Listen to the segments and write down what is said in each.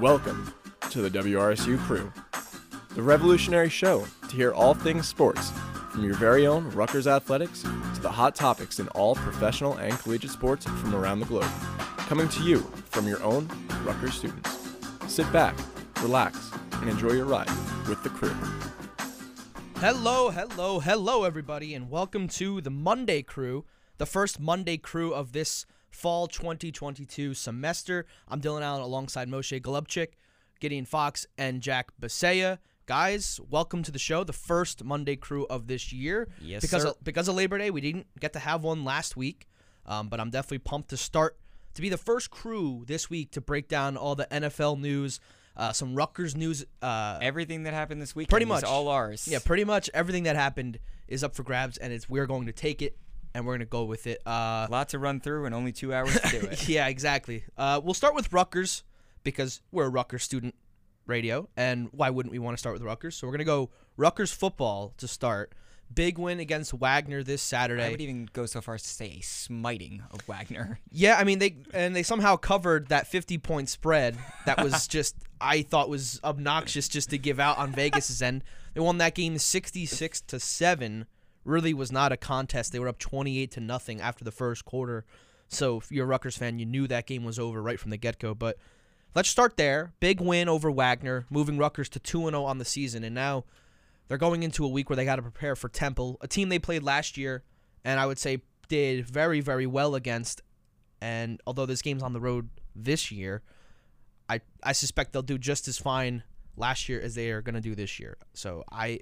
Welcome to the WRSU Crew, the revolutionary show to hear all things sports, from your very own Rutgers athletics to the hot topics in all professional and collegiate sports from around the globe. Coming to you from your own Rutgers students. Sit back, relax, and enjoy your ride with the crew. Hello, hello, hello, everybody, and welcome to the Monday Crew, the first Monday Crew of this fall 2022 semester. I'm Dylan Allen alongside Moshe Golubtchik, Gideon Fox, and Jack Bisaha. Guys, welcome to the show, the first Monday Crew of this year. Yes, because sir. Of, because of Labor Day, we didn't get to have one last week, um, but I'm definitely pumped to start to be the first crew this week to break down all the NFL news, uh, some Rutgers news. Uh, Everything that happened this week. Pretty is much. all ours. yeah, pretty much everything that happened is up for grabs, and it's we're going to take it and we're going to go with it. Uh, a lot to run through and only two hours to do it. yeah, exactly. Uh, we'll start with Rutgers because we're a Rutgers student radio, and why wouldn't we want to start with Rutgers? So we're gonna go Rutgers football to start. Big win against Wagner this Saturday. I would even go so far as to say a smiting of Wagner. Yeah, I mean they and they somehow covered that 50 point spread that was just I thought was obnoxious just to give out on Vegas's end. They won that game 66 to 7. Really was not a contest. They were up 28 to nothing after the first quarter. So if you're a Rutgers fan, you knew that game was over right from the get-go, but let's start there. Big win over Wagner, moving Rutgers to 2 0 on the season and now they're going into a week where they got to prepare for Temple, a team they played last year and I would say did very very well against and although this game's on the road this year, I I suspect they'll do just as fine last year as they are going to do this year. So I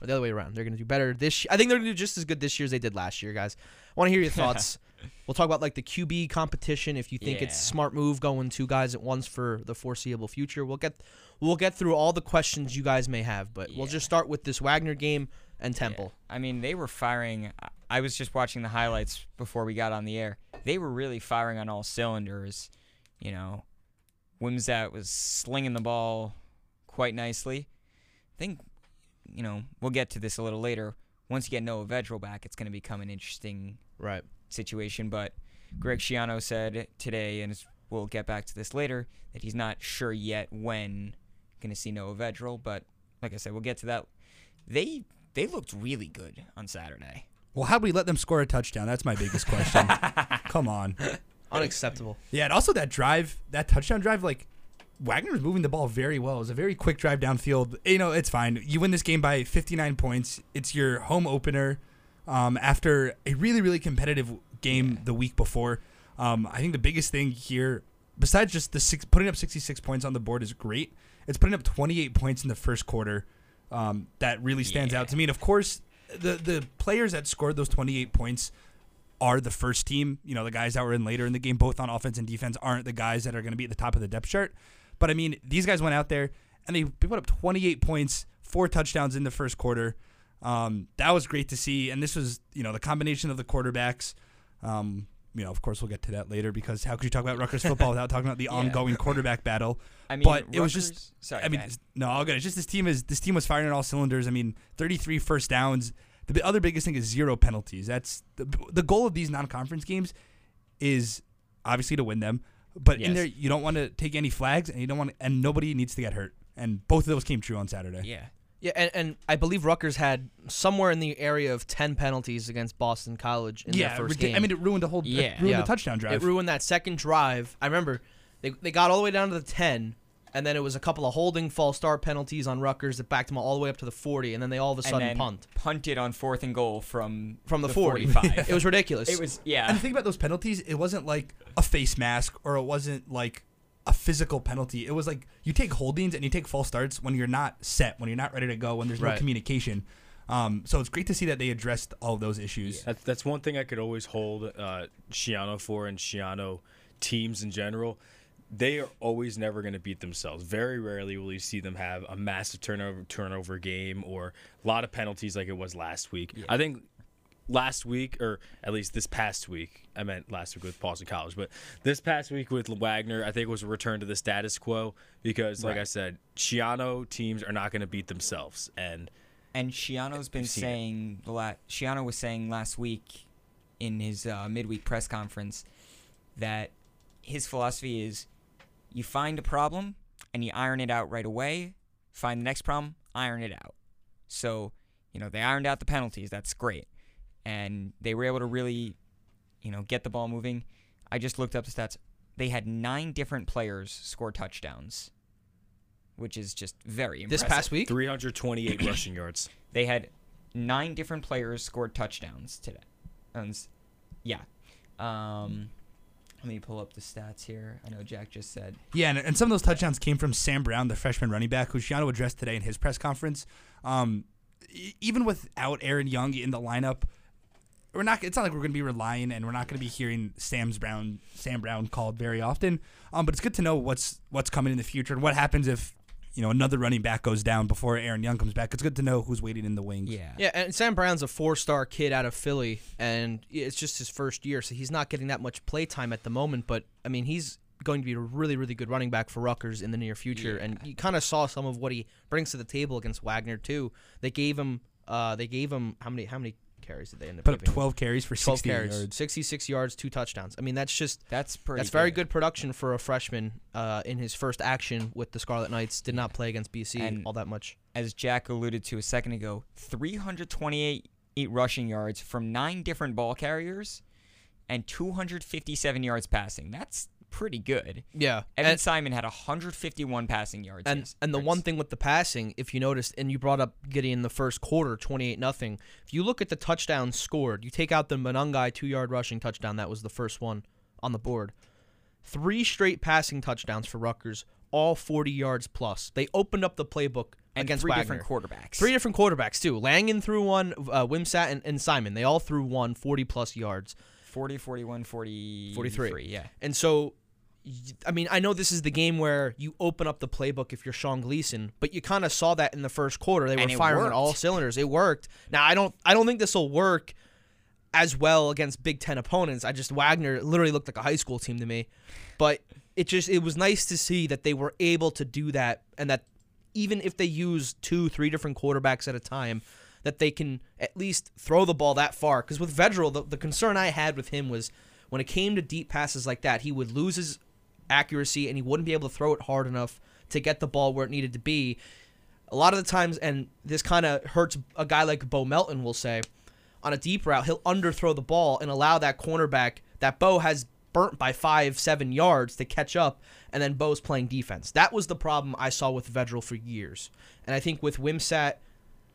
or the other way around. They're going to do better this year. I think they're going to do just as good this year as they did last year, guys. I want to hear your thoughts. we'll talk about like the QB competition if you think it's smart move going two guys at once for the foreseeable future. We'll get we'll get through all the questions you guys may have, but we'll just start with this Wagner game and Temple. I mean, they were firing. I- I was just watching the highlights before we got on the air. They were really firing on all cylinders. You know, Wimsatt was slinging the ball quite nicely. I think, you know, we'll get to this a little later. Once you get Noah Vedral back, it's going to become an interesting Right. situation. But Greg Schiano said today, and we'll get back to this later, that he's not sure yet when going to see Noah Vedral. But like I said, we'll get to that. They they looked really good on Saturday. Well, how would we let them score a touchdown? That's my biggest question. Come on. Unacceptable. Yeah, and also that drive, that touchdown drive, like Wagner was moving the ball very well. It was a very quick drive downfield. You know, it's fine. You win this game by 59 points. It's your home opener um, after a really, really competitive game the week before. Um, I think the biggest thing here, besides just the six, putting up 66 points on the board, is great. It's putting up 28 points in the first quarter. Um, that really stands out to me. And of course, the the players that scored those 28 points are the first team. You know, the guys that were in later in the game, both on offense and defense, aren't the guys that are going to be at the top of the depth chart. But I mean, these guys went out there and they put up 28 points, four touchdowns in the first quarter. Um, that was great to see. And this was, you know, the combination of the quarterbacks. Um, you know, of course, we'll get to that later because how could you talk about Rutgers football without talking about the Yeah. ongoing quarterback battle? I mean, but it was Rutgers- just, sorry. I mean, no, I'll get it. It's just this team is this team was firing on all cylinders. I mean, 33 first downs. The other biggest thing is zero penalties. That's the, the goal of these non-conference games is obviously to win them, but in there you don't want to take any flags and you don't want and nobody needs to get hurt. And both of those came true on Saturday. yeah. Yeah, and, and I believe Rutgers had somewhere in the area of 10 penalties against Boston College in yeah, their first game. I mean, it ruined the whole. Yeah. ruined Yeah. the touchdown drive. it ruined that second drive. I remember they, they got all the way down to the 10, and then it was a couple of holding false start penalties on Rutgers that backed them all the way up to the 40, and then they all of a And sudden then punt punted on fourth and goal from from the, 40. 45. it was ridiculous. It was And yeah. the thing about those penalties, it wasn't like a face mask or it wasn't like a physical penalty. It was like you take holdings and you take false starts when you're not set, when you're not ready to go, when there's no communication. Um, so it's great to see that they addressed all of those issues. That's that's one thing I could always hold uh, Schiano for, and Schiano teams in general. They are always never going to beat themselves. Very rarely will you see them have a massive turnover turnover game or a lot of penalties like it was last week. I think last week, or at least this past week, I meant last week with Boston College, but this past week with Wagner, I think was a return to the status quo because, like I said, Schiano teams are not going to beat themselves, and And Schiano's been saying the la- Schiano was saying last week in his uh, midweek press conference that his philosophy is you find a problem and you iron it out right away, find the next problem, iron it out. So, you know, they ironed out the penalties. That's great. And they were able to really, you know, get the ball moving. I just looked up the stats. They had nine different players score touchdowns, which is just very impressive. This past week, 328 rushing yards. They had nine different players scored touchdowns today. And yeah. Um, let me pull up the stats here. I know Jack just said Yeah, and, and some of those touchdowns came from Sam Brown, the freshman running back, who Schiano addressed today in his press conference. Um, e- even without Aaron Young in the lineup, we're not. It's not like we're going to be relying, and we're not going to be hearing Sam's Brown, Sam Brown called very often. Um, but it's good to know what's what's coming in the future and what happens if you know another running back goes down before Aaron Young comes back. It's good to know who's waiting in the wings. yeah. Yeah, and Sam Brown's a four-star kid out of Philly, and it's just his first year, so he's not getting that much play time at the moment. But I mean, he's going to be a really, really good running back for Rutgers in the near future, and you kind of saw some of what he brings to the table against Wagner too. They gave him, uh, they gave him how many, how many carries did they end up Put up giving him? 12 carries for 12 60 carries, yards. 66 yards, two touchdowns. I mean, that's just That's pretty that's very good production for a freshman uh, in his first action with the Scarlet Knights. Did not play against BC And- all that much. As Jack alluded to a second ago, 328 rushing yards from nine different ball carriers and 257 yards passing. That's pretty good. Yeah, Evan and, Simon had 151 passing yards. and yes. and the one thing with the passing, if you noticed, and you brought up Gideon in the first quarter, twenty eight nothing. If you look at the touchdowns scored, you take out the Monangai two yard rushing touchdown. That was the first one on the board. Three straight passing touchdowns for Rutgers, all forty yards plus. They opened up the playbook and against three Wagner. different quarterbacks. Three different quarterbacks too. Langan threw one, uh, Wimsatt and, and Simon. They all threw one 40 plus yards. 40, 41, 40, 43. Yeah. And so, I mean, I know this is the game where you open up the playbook if you're Sean Gleason, but you kind of saw that in the first quarter. They were firing on all cylinders. It worked. Now, I don't, I don't think this will work as well against Big Ten opponents. I just Wagner literally looked like a high school team to me, but it just it was nice to see that they were able to do that, and that even if they use two, three different quarterbacks at a time, that they can at least throw the ball that far. Because with Vedral, the, the concern I had with him was when it came to deep passes like that, he would lose his accuracy and he wouldn't be able to throw it hard enough to get the ball where it needed to be. A lot of the times, and this kind of hurts a guy like Bo Melton, will say, on a deep route, he'll underthrow the ball and allow that cornerback that Bo has burnt by five, seven yards to catch up, and then Bo's playing defense. That was the problem I saw with Vedral for years. And I think with Wimsatt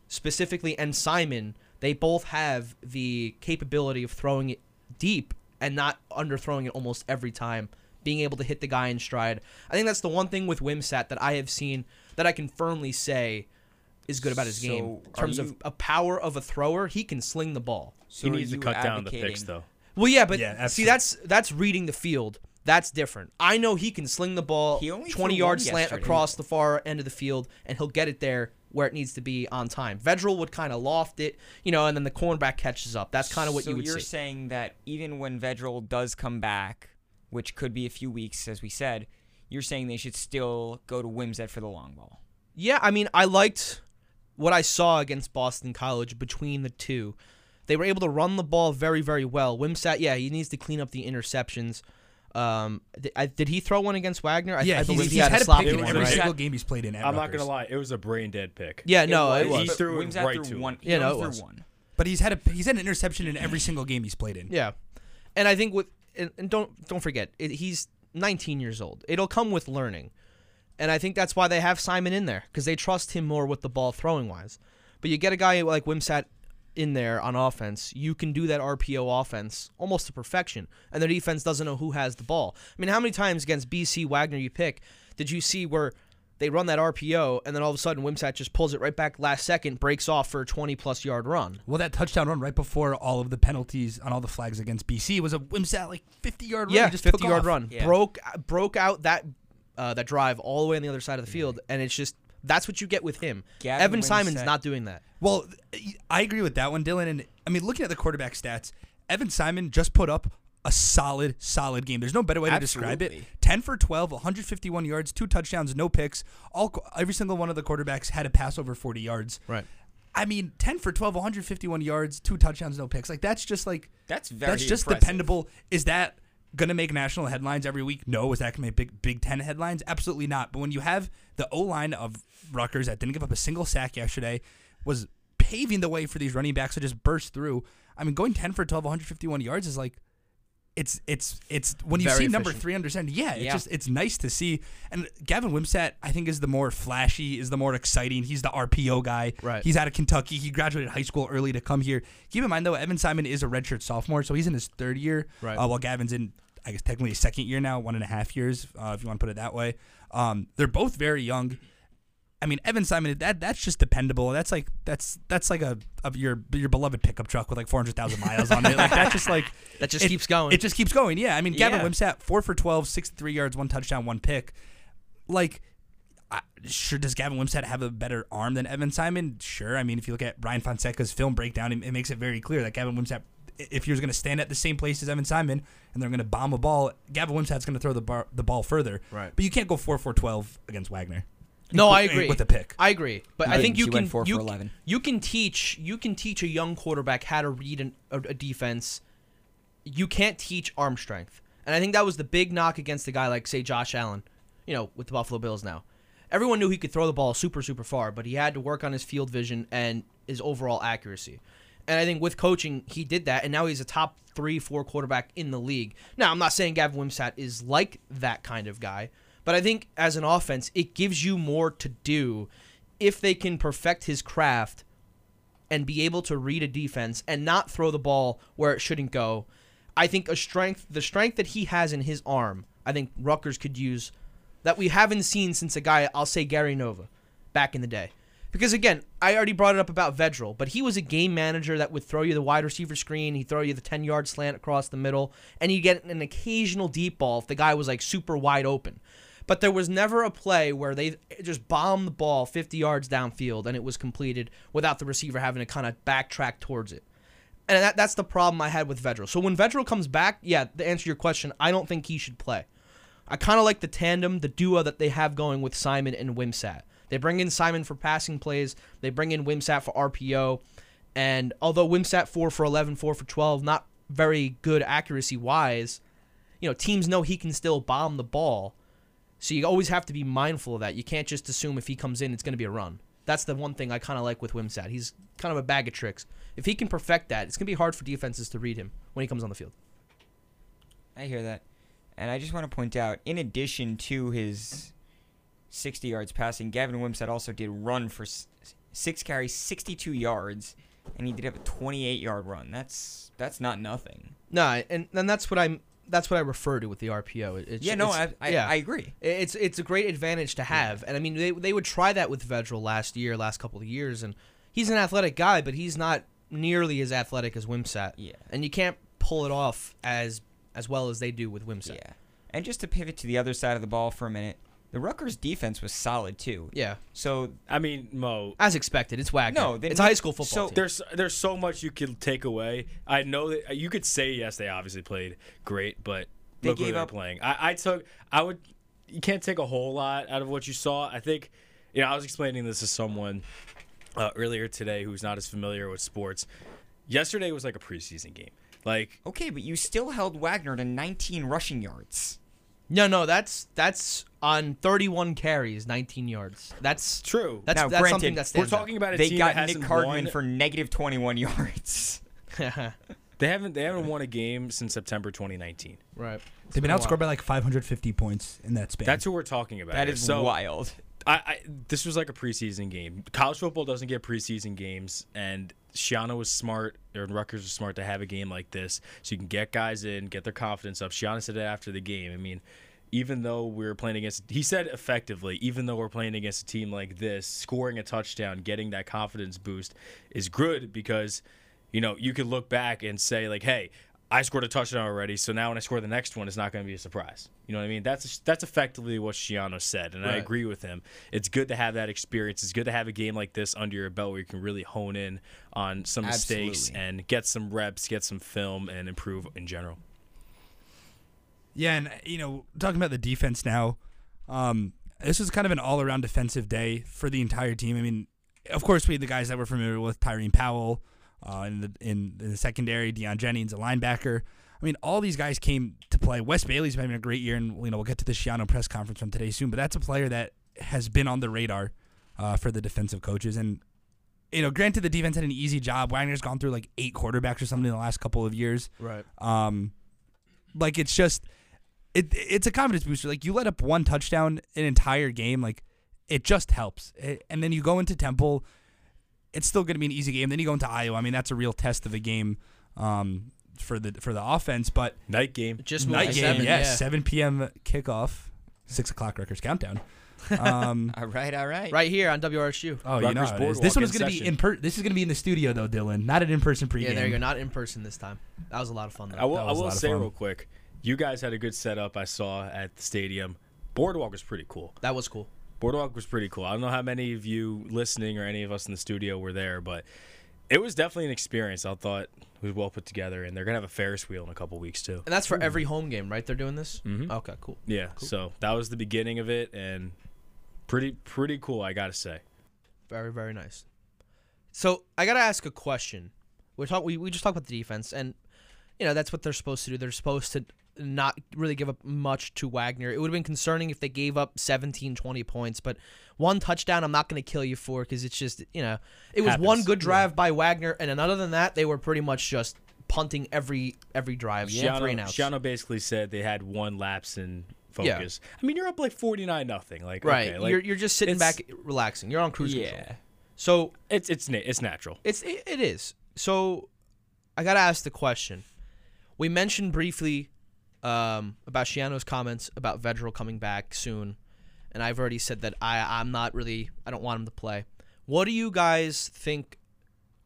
specifically and Simon, they both have the capability of throwing it deep and not underthrowing it almost every time, being able to hit the guy in stride. I think that's the one thing with Wimsatt that I have seen that I can firmly say is good about his game. In are terms of a power of a thrower, he can sling the ball. So he needs to you cut down the advocating- picks, though. Well, yeah, but Yeah, see, that's that's reading the field. That's different. I know he can sling the ball He only 20 threw yard slant yesterday. across the far end of the field, and he'll get it there where it needs to be on time. Vedral would kind of loft it, you know, and then the cornerback catches up. That's kind of what so you would you're see. saying that even when Vedral does come back, which could be a few weeks, as we said, you're saying they should still go to Wimsatt for the long ball. Yeah, I mean, I liked what I saw against Boston College between the two. They were able to run the ball very, very well. Wimsatt, yeah, he needs to clean up the interceptions. Um, did, I, did he throw one against Wagner? I, Yeah, I believe he's he had, had a a sloppy pick in one, every right? single game he's played in. At I'm not gonna lie, it was a brain dead pick. Yeah, no, was, it was. He threw it right threw to him. one. Yeah, no, it was. one. But he's had a he's had an interception in every single game he's played in. Yeah, and I think with and, and don't don't forget it, he's 19 years old. It'll come with learning, and I think that's why they have Simon in there because they trust him more with the ball throwing wise. But you get a guy like Wimsatt in there on offense, you can do that RPO offense almost to perfection, and their defense doesn't know who has the ball. I mean, how many times against BC Wagner you pick did you see where? They run that RPO, and then all of a sudden, Wimsatt just pulls it right back last second, breaks off for a 20 plus yard run. Well, that touchdown run right before all of the penalties on all the flags against BC was a Wimsatt like 50 yard run. Yeah, just fifty took yard off. run. Yeah. Broke broke out that uh, that drive all the way on the other side of the field, and it's just that's what you get with him. Gavin Evan Simon's not doing that. Well, I agree with that one, Dylan. And I mean, looking at the quarterback stats, Evan Simon just put up a solid, solid game. There's no better way to describe it. 10 for 12, 151 yards, two touchdowns, no picks. All every single one of the quarterbacks had a pass over 40 yards. Right. I mean, 10 for 12, 151 yards, two touchdowns, no picks. Like that's just like That's very that's just impressive. dependable. Is that gonna make national headlines every week? No. Is that gonna make Big Big Ten headlines? Absolutely not. But when you have the O line of Rutgers that didn't give up a single sack yesterday, was paving the way for these running backs to just burst through. I mean, going 10 for 12, 151 yards is like it's it's it's when you Very see number efficient. three understand, yeah, it's Yeah. just it's nice to see. And Gavin Wimsatt, I think, is the more flashy, is the more exciting. He's the RPO guy. Right. He's out of Kentucky. He graduated high school early to come here. Keep in mind though, Evan Simon is a redshirt sophomore, so he's in his third year. Right. Uh, while Gavin's in, I guess technically his second year now, one and a half years, uh, if you want to put it that way. Um, they're both very young. I mean, Evan Simon, that that's just dependable. That's like that's that's like a of your your beloved pickup truck with like four hundred thousand miles on it. Like that just like That just it- keeps going. It just keeps going. Yeah, I mean, Gavin Yeah. Wimsatt, four for 12, 63 yards, one touchdown, one pick. Like, I, sure, does Gavin Wimsatt have a better arm than Evan Simon? Sure. I mean, if you look at Ryan Fonseca's film breakdown, it, it makes it very clear that Gavin Wimsatt, if you're going to stand at the same place as Evan Simon and they're going to bomb a ball, Gavin Wimsatt's going to throw the bar, the ball further. Right. But you can't go 4 for 12 against Wagner. No, I agree With the pick. I agree, but I think you can went four for you, 11. you can teach you can teach a young quarterback how to read an, a, a defense. You can't teach arm strength, and I think that was the big knock against a guy like say Josh Allen, you know, with the Buffalo Bills now. Everyone knew he could throw the ball super super far, but he had to work on his field vision and his overall accuracy. And I think with coaching, he did that, and now he's a top three, four quarterback in the league. Now, I'm not saying Gavin Wimsatt is like that kind of guy, but I think as an offense, it gives you more to do if they can perfect his craft and be able to read a defense and not throw the ball where it shouldn't go. I think a strength, the strength that he has in his arm, I think Rutgers could use that we haven't seen since a guy, I'll say Gary Nova, back in the day. Because again, I already brought it up about Vedral, but he was a game manager that would throw you the wide receiver screen, he'd throw you the 10 yard slant across the middle, and you get an occasional deep ball if the guy was like super wide open. But there was never a play where they just bombed the ball 50 yards downfield and it was completed without the receiver having to kind of backtrack towards it. And that, that's the problem I had with Vedral. So when Vedral comes back, yeah, to answer your question, I don't think he should play. I kind of like the tandem, the duo that they have going with Simon and Wimsatt. They bring in Simon for passing plays, they bring in Wimsatt for RPO. And although Wimsatt 4 for 11, 4 for 12, not very good accuracy wise, you know, teams know he can still bomb the ball. So you always have to be mindful of that. You can't just assume if he comes in, it's going to be a run. That's the one thing I kind of like with Wimsatt. He's kind of a bag of tricks. If he can perfect that, it's going to be hard for defenses to read him when he comes on the field. I hear that. And I just want to point out, in addition to his 60 yards passing, Gavin Wimsatt also did run for six carries, 62 yards, and he did have a 28 yard run. That's that's not nothing. No, and and that's what I'm. That's what I refer to with the RPO. It- It's, yeah, no, it's- I, I, yeah. I agree. It's it's a great advantage to have, and I mean they they would try that with Vedral last year, last couple of years, and he's an athletic guy, but he's not nearly as athletic as Wimsatt, Yeah. and you can't pull it off as as well as they do with Wimsatt. Yeah. And just to pivot to the other side of the ball for a minute, the Rutgers defense was solid too. Yeah, So I mean, Mo, as expected, it's Wagner. No, they- it's a high school football so team. there's there's so much you could take away. I know that you could say yes, they obviously played great, but They look who gave they're up- playing. I, I took I would you can't take a whole lot out of what you saw. I think you know I was explaining this to someone uh, earlier today who's not as familiar with sports. Yesterday was like a preseason game. Like okay, but you still held Wagner to 19 rushing yards. No, no, that's that's on 31 carries, 19 yards. That's true. That's Now, that's granted, something that we're talking about a They team got that Nick hasn't Hardman won. for negative 21 yards. They haven't they haven't won a game since September 2019. right. They've been been a outscored by like 550 points in that span. That's who we're talking about. That here. is so, wild. I, I this was like a preseason game. College football doesn't get preseason games, and Schiano was smart, or Rutgers was smart to have a game like this, so you can get guys in, get their confidence up. Schiano said it after the game. I mean, even though we were playing against, he said effectively, even though we're playing against a team like this, scoring a touchdown, getting that confidence boost is good because, you know, you could look back and say like, hey. I scored a touchdown already, so now when I score the next one, it's not going to be a surprise. You know what I mean? That's that's effectively what Schiano said, and I agree with him. It's good to have that experience. It's good to have a game like this under your belt where you can really hone in on some mistakes Absolutely. and get some reps, get some film, and improve in general. Yeah, and you know, talking about the defense now, um, this was kind of an all-around defensive day for the entire team. I mean, of course, we had the guys that we're familiar with: Tyrene Powell uh, in the in, in the secondary, Deion Jennings, a linebacker. I mean, all these guys came to play. Wes Bailey's been having a great year, and you know we'll get to the Schiano press conference from today soon. But that's a player that has been on the radar uh, for the defensive coaches, and you know, granted the defense had an easy job. Wagner's gone through like eight quarterbacks or something in the last couple of years. Right. Um, like it's just it it's a confidence booster. Like you let up one touchdown an entire game, like it just helps. It- and then you go into Temple, it's still going to be an easy game. Then you go into Iowa. I mean, that's a real test of a game um, for the for the offense. But Night game. Just night game, seven, yes, yeah. 7 p.m. kickoff, six o'clock Rutgers countdown. Um, All right, all right. Right here on WRSU. oh, you know how it is. This one is going to be in per. This is going to be in the studio though, Dylan, not an in-person pregame. Yeah, there you go. Not in person this time. That was a lot of fun. Though. I will, That I was will say real quick, you guys had a good setup. I saw at the stadium. Boardwalk was pretty cool. that was cool. Boardwalk was pretty cool. I don't know how many of you listening or any of us in the studio were there, but it was definitely an experience. I thought it was well put together, and they're gonna have a Ferris wheel in a couple weeks too. And that's for every home game, right? They're doing this. Mhm. Okay, cool. Yeah, so that was the beginning of it, and pretty pretty cool. I gotta say. Very, very nice. So I gotta ask a question. We talk. We, we just talked about the defense, and you know that's what they're supposed to do. They're supposed to not really give up much to Wagner. It would have been concerning if they gave up 17, 20 points, but one touchdown I'm not going to kill you for because it's just you know it was one good drive by Wagner, and then other than that, they were pretty much just punting every every drive. Yeah, Schiano. Schiano basically said they had one lapse in focus. Yeah. I mean, you're up like forty nine nothing. Like Right, okay, like, you're you're just sitting back, relaxing. You're on cruise control. Yeah. So it's it's it's natural. It's it, it is. So I gotta ask the question. We mentioned briefly um, about Schiano's comments about Vedral coming back soon, and I've already said that I I'm not really I don't want him to play. What do you guys think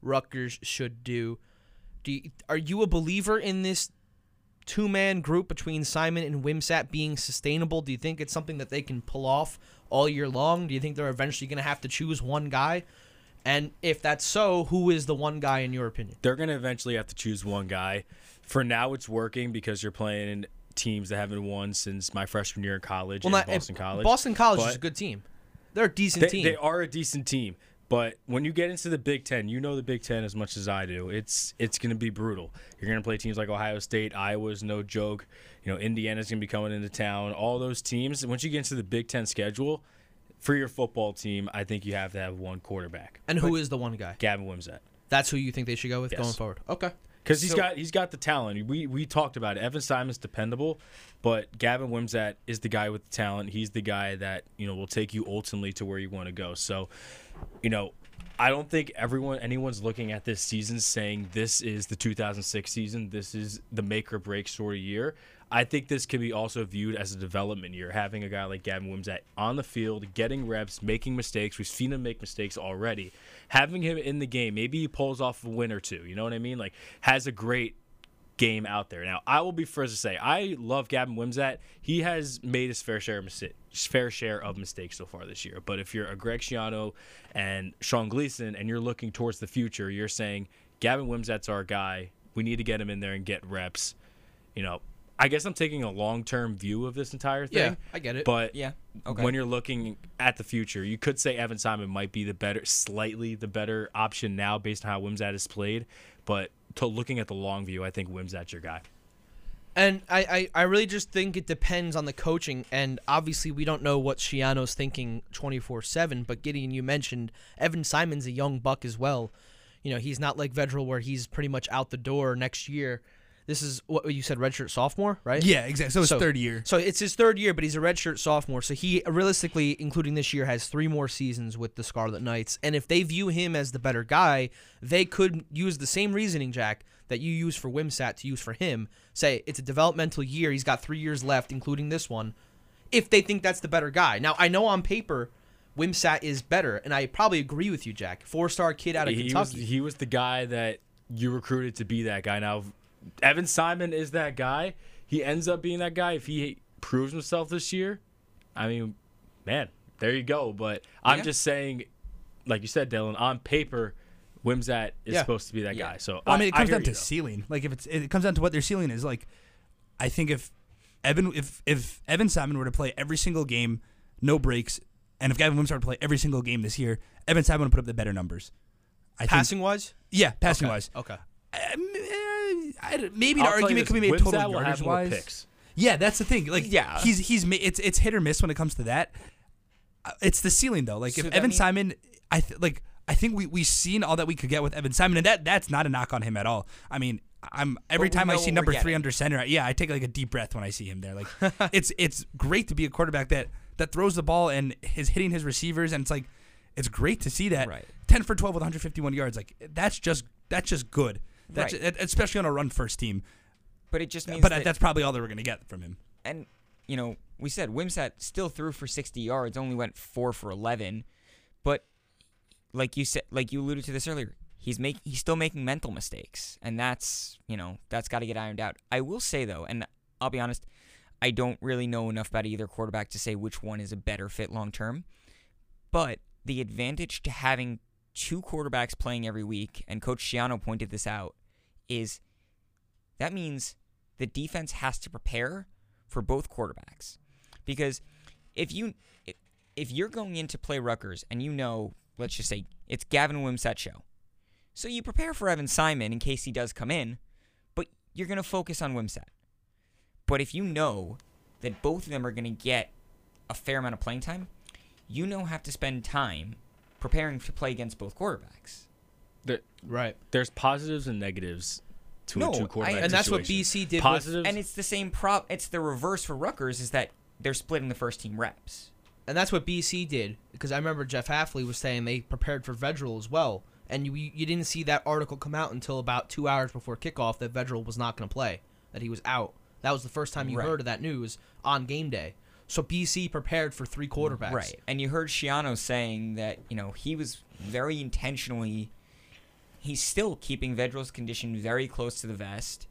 Rutgers should do? Do you, are you a believer in this two man group between Simon and Wimsatt being sustainable? Do you think it's something that they can pull off all year long? Do you think they're eventually going to have to choose one guy? And if that's so, who is the one guy in your opinion? They're gonna eventually have to choose one guy. For now, it's working because you're playing teams that haven't won since my freshman year in college Well, not Boston College. Boston College is a good team. They're a decent They, team. they are a decent team, but when you get into the Big Ten, you know the Big Ten as much as I do. It's it's going to be brutal. You're going to play teams like Ohio State, Iowa's no joke. You know, Indiana's going to be coming into town. All those teams. Once you get into the Big Ten schedule, for your football team, I think you have to have one quarterback. and who is the one guy? Gavin Wimsatt. That's who you think they should go with Yes. going forward. Okay. Because he's So- got he's got the talent. We we talked about it. Evan Simon's dependable, but Gavin Wimsatt is the guy with the talent. He's the guy that you know will take you ultimately to where you want to go. So, you know, I don't think everyone anyone's looking at this season saying this is the 2006 season. This is the make or break sort of year. I think this can be also viewed as a development year, having a guy like Gavin Wimsatt on the field, getting reps, making mistakes. We've seen him make mistakes already. Having him in the game, maybe he pulls off a win or two. You know what I mean? Like has a great game out there. Now, I will be first to say I love Gavin Wimsatt. He has made his fair share of mistakes, fair share of mistakes so far this year. But if you're a Greg Schiano and Sean Gleason and you're looking towards the future, you're saying Gavin Wimsatt's our guy. We need to get him in there and get reps. You know, I guess I'm taking a long term view of this entire thing. Yeah, I get it. But Yeah. Okay. when you're looking at the future, you could say Evan Simon might be the better, slightly the better option now based on how Wimsatt is played. But to looking at the long view, I think Wimsatt's your guy. And I, I, I really just think it depends on the coaching. And obviously, we don't know what Schiano's thinking 24 7. But Gideon, you mentioned Evan Simon's a young buck as well. You know, he's not like Vedral where he's pretty much out the door next year. This is what you said, redshirt sophomore, right? Yeah, exactly. So it's So- third year. So it's his third year, but he's a redshirt sophomore. So he realistically, including this year, has three more seasons with the Scarlet Knights. And if they view him as the better guy, they could use the same reasoning, Jack, that you use for Wimsatt to use for him. Say it's a developmental year. He's got three years left, including this one. If they think that's the better guy. Now I know on paper, Wimsatt is better, and I probably agree with you, Jack. Four star kid out of He was, Kentucky. he was the guy that you recruited to be that guy. Now, Evan Simon is that guy. He ends up being that guy if he proves himself this year. I mean, man, there you go. But I'm Yeah. just saying, like you said, Dylan, on paper, Wimsatt is Yeah. supposed to be that Yeah. guy. So Well, I mean, it comes down to though. ceiling. Like if it's it comes down to what their ceiling is. Like I think if Evan if if Evan Simon were to play every single game, no breaks, and if Gavin Wimsatt were to play every single game this year, Evan Simon would put up the better numbers. I think, Passing wise? yeah, passing Okay. wise. Okay. Eh, I, maybe I'll the argument could be made total will have yardage more wise. picks. Yeah, that's the thing. Like, Yeah. he's he's it's it's hit or miss when it comes to that. Uh, It's the ceiling though. Like So if Evan mean- Simon, I th- like I think we we seen all that we could get with Evan Simon, and that that's not a knock on him at all. I mean, I'm every time I see number three under center, yeah, I take like a deep breath when I see him there. Like it's it's great to be a quarterback that that throws the ball and is hitting his receivers, and it's like it's great to see that. Right. Ten for twelve with 151 yards, like that's just that's just good. That's Right. especially on a run first team. But it just means But that, that's probably all they were going to get from him. and you know, we said Wimsatt still threw for 60 yards, only went four for 11, but like you said, like you alluded to this earlier, he's make he's still making mental mistakes, and that's you know that's got to get ironed out. I will say though, and I'll be honest, I don't really know enough about either quarterback to say which one is a better fit long term, but the advantage to having two quarterbacks playing every week, and Coach Schiano pointed this out, is that means the defense has to prepare for both quarterbacks. Because if you if- you're going in to play Rutgers and you know, let's just say it's Gavin Wimsatt show. So you prepare for Evan Simon in case he does come in, but you're going to focus on Wimsatt. But if you know that both of them are going to get a fair amount of playing time, you now have to spend time preparing to play against both quarterbacks. There, Right. there's positives and negatives to No, a two I- quarterback And that's what. BC did with And it's the same prop. It's the reverse for Rutgers is that they're splitting the first team reps. And that's what BC did because I remember Jeff Hafley was saying they prepared for Vedral as well, and you you didn't see that article come out until about two hours before kickoff that Vedral was not going to play, that he was out. That was the first time you Right. heard of that news on game day. So BC prepared for three quarterbacks. Right. And you heard Schiano saying that, you know, he was very intentionally he's still keeping Vedral's condition very close to the vest.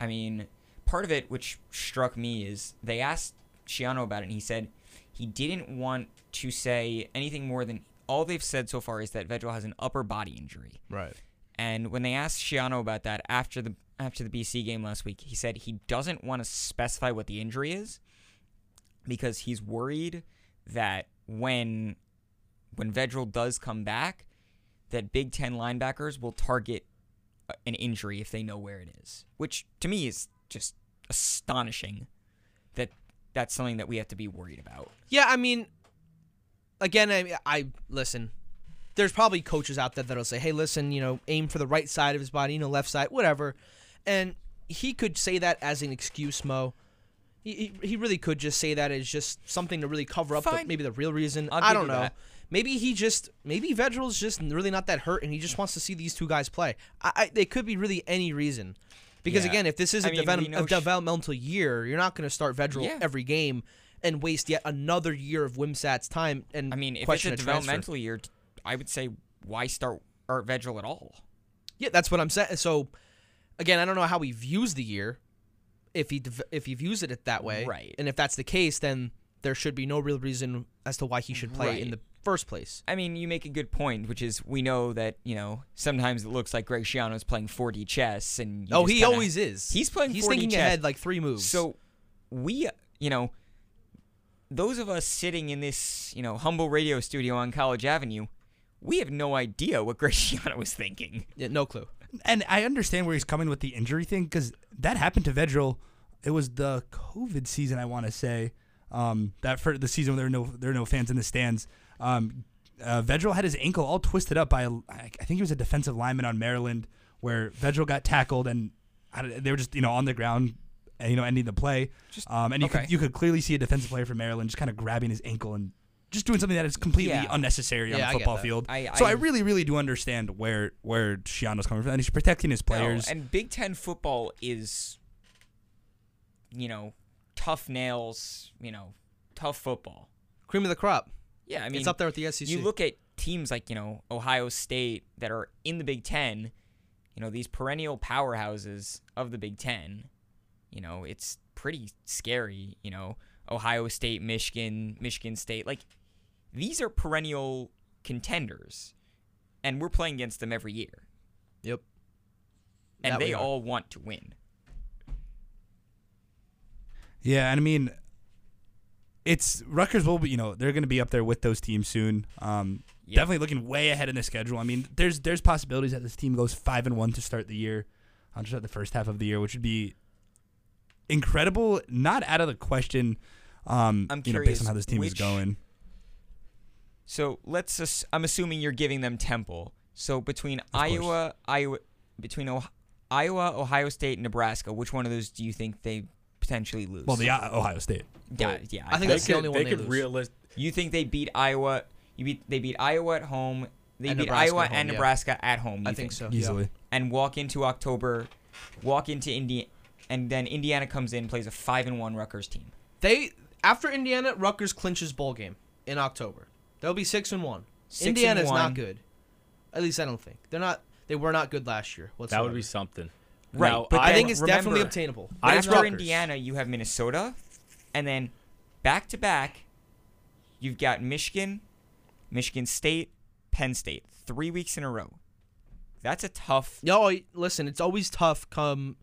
I mean, part of it which struck me is they asked Schiano about it and he said he didn't want to say anything more than all they've said so far is that Vedral has an upper body injury. Right. And when they asked Schiano about that after the after the BC game last week, he said he doesn't want to specify what the injury is because he's worried that when when Vedral does come back, that Big Ten linebackers will target uh, an injury if they know where it is. Which to me is just astonishing that that's something that we have to be worried about. Yeah, I mean, again, I, I listen. There's probably coaches out there that'll say, "Hey, listen, you know, aim for the right side of his body, you know, left side, whatever," and he could say that as an excuse, Mo. He, he, he really could just say that as just something to really cover up the, maybe the real reason. I'll I don't know. that. Maybe he just maybe Vedral's just really not that hurt, and he just wants to see these two guys play. I, I it could be really any reason. Because Yeah. again, if this is a, I mean, we develop, a developmental year, you're not going to start Vedral Yeah. every game and waste yet another year of Wimsatt's time and I mean, if it's a a transfer. developmental year, I would say why start Art Vedral at all? Yeah, that's what I'm saying. So, again, I don't know how he views the year, if he if he views it that way, Right. And if that's the case, then there should be no real reason as to why he should play in the first place. I mean, you make a good point, which is we know that you know sometimes it looks like Greg Schiano's playing 4D chess, and you oh, he kinda- always is. He's playing He's 4D thinking chess. ahead like three moves. So we, you know, those of us sitting in this you know humble radio studio on College Avenue, we have no idea what Greg Schiano was thinking. yeah, no clue. and I understand where he's coming with the injury thing because that happened to Vedral. It was the COVID season, I want to say. Um, that for the season when there were no there were no fans in the stands. Um, uh, Vedral had his ankle all twisted up by a, I think he was a defensive lineman on Maryland, where Vedral got tackled and they were just you know on the ground, and, you know ending the play. Just- um, and you okay. could you could clearly see a defensive player from Maryland just kind of grabbing his ankle and just doing something that is completely Yeah. unnecessary on Yeah, I the football field. I- so I- I really really do understand where where Schiano's coming from, and he's protecting his players. No, and Big Ten football is, you know, tough nails. You know, tough football. Cream of the crop. Yeah, I mean, it's up there with the SEC. you look at teams like you know Ohio State that are in the Big Ten, you know these perennial powerhouses of the Big Ten. You know it's pretty scary. You know Ohio State, Michigan, Michigan State, like these are perennial contenders, and we're playing against them every year, Yep. and That they all want to win. Yeah, and I mean, it's Rutgers will be, you know, they're going to be up there with those teams soon. Um, Yep. Definitely looking way ahead in the schedule. I mean, there's there's possibilities that this team goes five and one to start the year. uh, just at the first half of the year, which would be incredible. Not out of the question. Um, I'm you know, based curious, on how this team is going. So let's. Ass- I'm assuming you're giving them Temple. So between course. Iowa, Iowa, between o- Iowa, Ohio State, and Nebraska, which one of those do you think they potentially lose? Well, the uh, Ohio State. yeah, yeah. I think They that's the could, only one they they could lose. realist. you think they beat Iowa. You beat they beat Iowa at home. They And beat Nebraska Iowa home, and yeah. Nebraska at home. I you think so. Easily. And walk into October, walk into Indiana, and then Indiana comes in plays a five and one Rutgers team. They after Indiana, Rutgers clinches bowl game in October. They'll be six and one. Six and Indiana's one. not good. At least I don't think they're not. They were not good last year. That Whatsoever. would be something. Right, Now, but I think it's definitely obtainable. But After Rutgers. Indiana, you have Minnesota, and then back to back, you've got Michigan, Michigan State, Penn State, three weeks in a row. That's a tough. Yo, listen, it's always tough come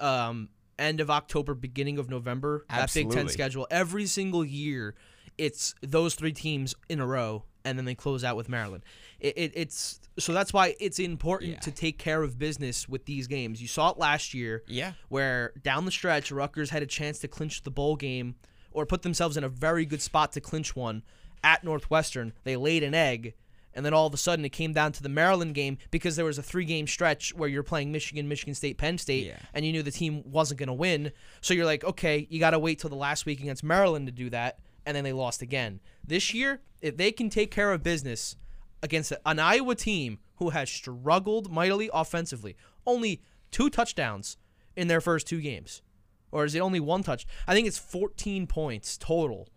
um, end of October, beginning of November. That Big Ten schedule. Every single year, it's those three teams in a row, and then they close out with Maryland. It, it, it's so that's why it's important Yeah. to take care of business with these games. You saw it last year. Yeah. where down the stretch Rutgers had a chance to clinch the bowl game or put themselves in a very good spot to clinch one at Northwestern. They laid an egg and then all of a sudden it came down to the Maryland game because there was a three game stretch where you're playing Michigan, Michigan State, Penn State Yeah. and you knew the team wasn't going to win. So you're like, "Okay, you got to wait till the last week against Maryland to do that." And then they lost again. This year, if they can take care of business against an Iowa team who has struggled mightily offensively, only two touchdowns in their first two games. Or is it only one touch? I think it's 14 points total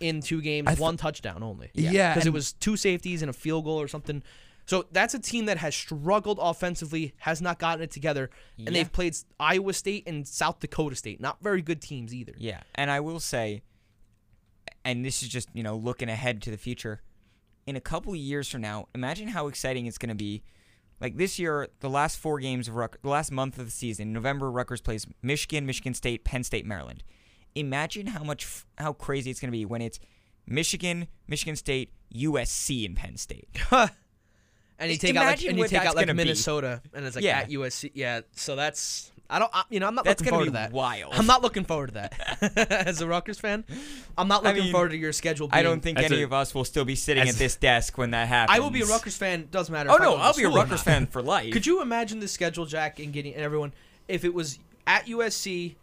in two games, th- one touchdown only. Yeah, Because it and- was two safeties and a field goal or something. So that's a team that has struggled offensively, has not gotten it together, and Yeah. they've played Iowa State and South Dakota State. Not very good teams either. Yeah, and I will say, and this is just you know looking ahead to the future. In a couple of years from now, imagine how exciting it's going to be. Like this year, the last four games of Ruck, the last month of the season, November, Rutgers plays Michigan, Michigan State, Penn State, Maryland. Imagine how much, f- how crazy it's going to be when it's Michigan, Michigan State, USC, and Penn State. And you take out like, and you take out like gonna be. Minnesota, and it's like Yeah. at USC. Yeah, so that's I don't. I, you know, I'm not That's looking forward be to that. wild. I'm not looking forward to that. As a Rutgers fan, I'm not I looking mean, forward to your schedule. Being, I don't think any a- of us will still be sitting at this desk when that happens. I will be a Rutgers fan. Doesn't matter. Oh if no, I'll be a school Rutgers fan for life. Could you imagine the schedule, Jack, and getting and everyone if it was at USC,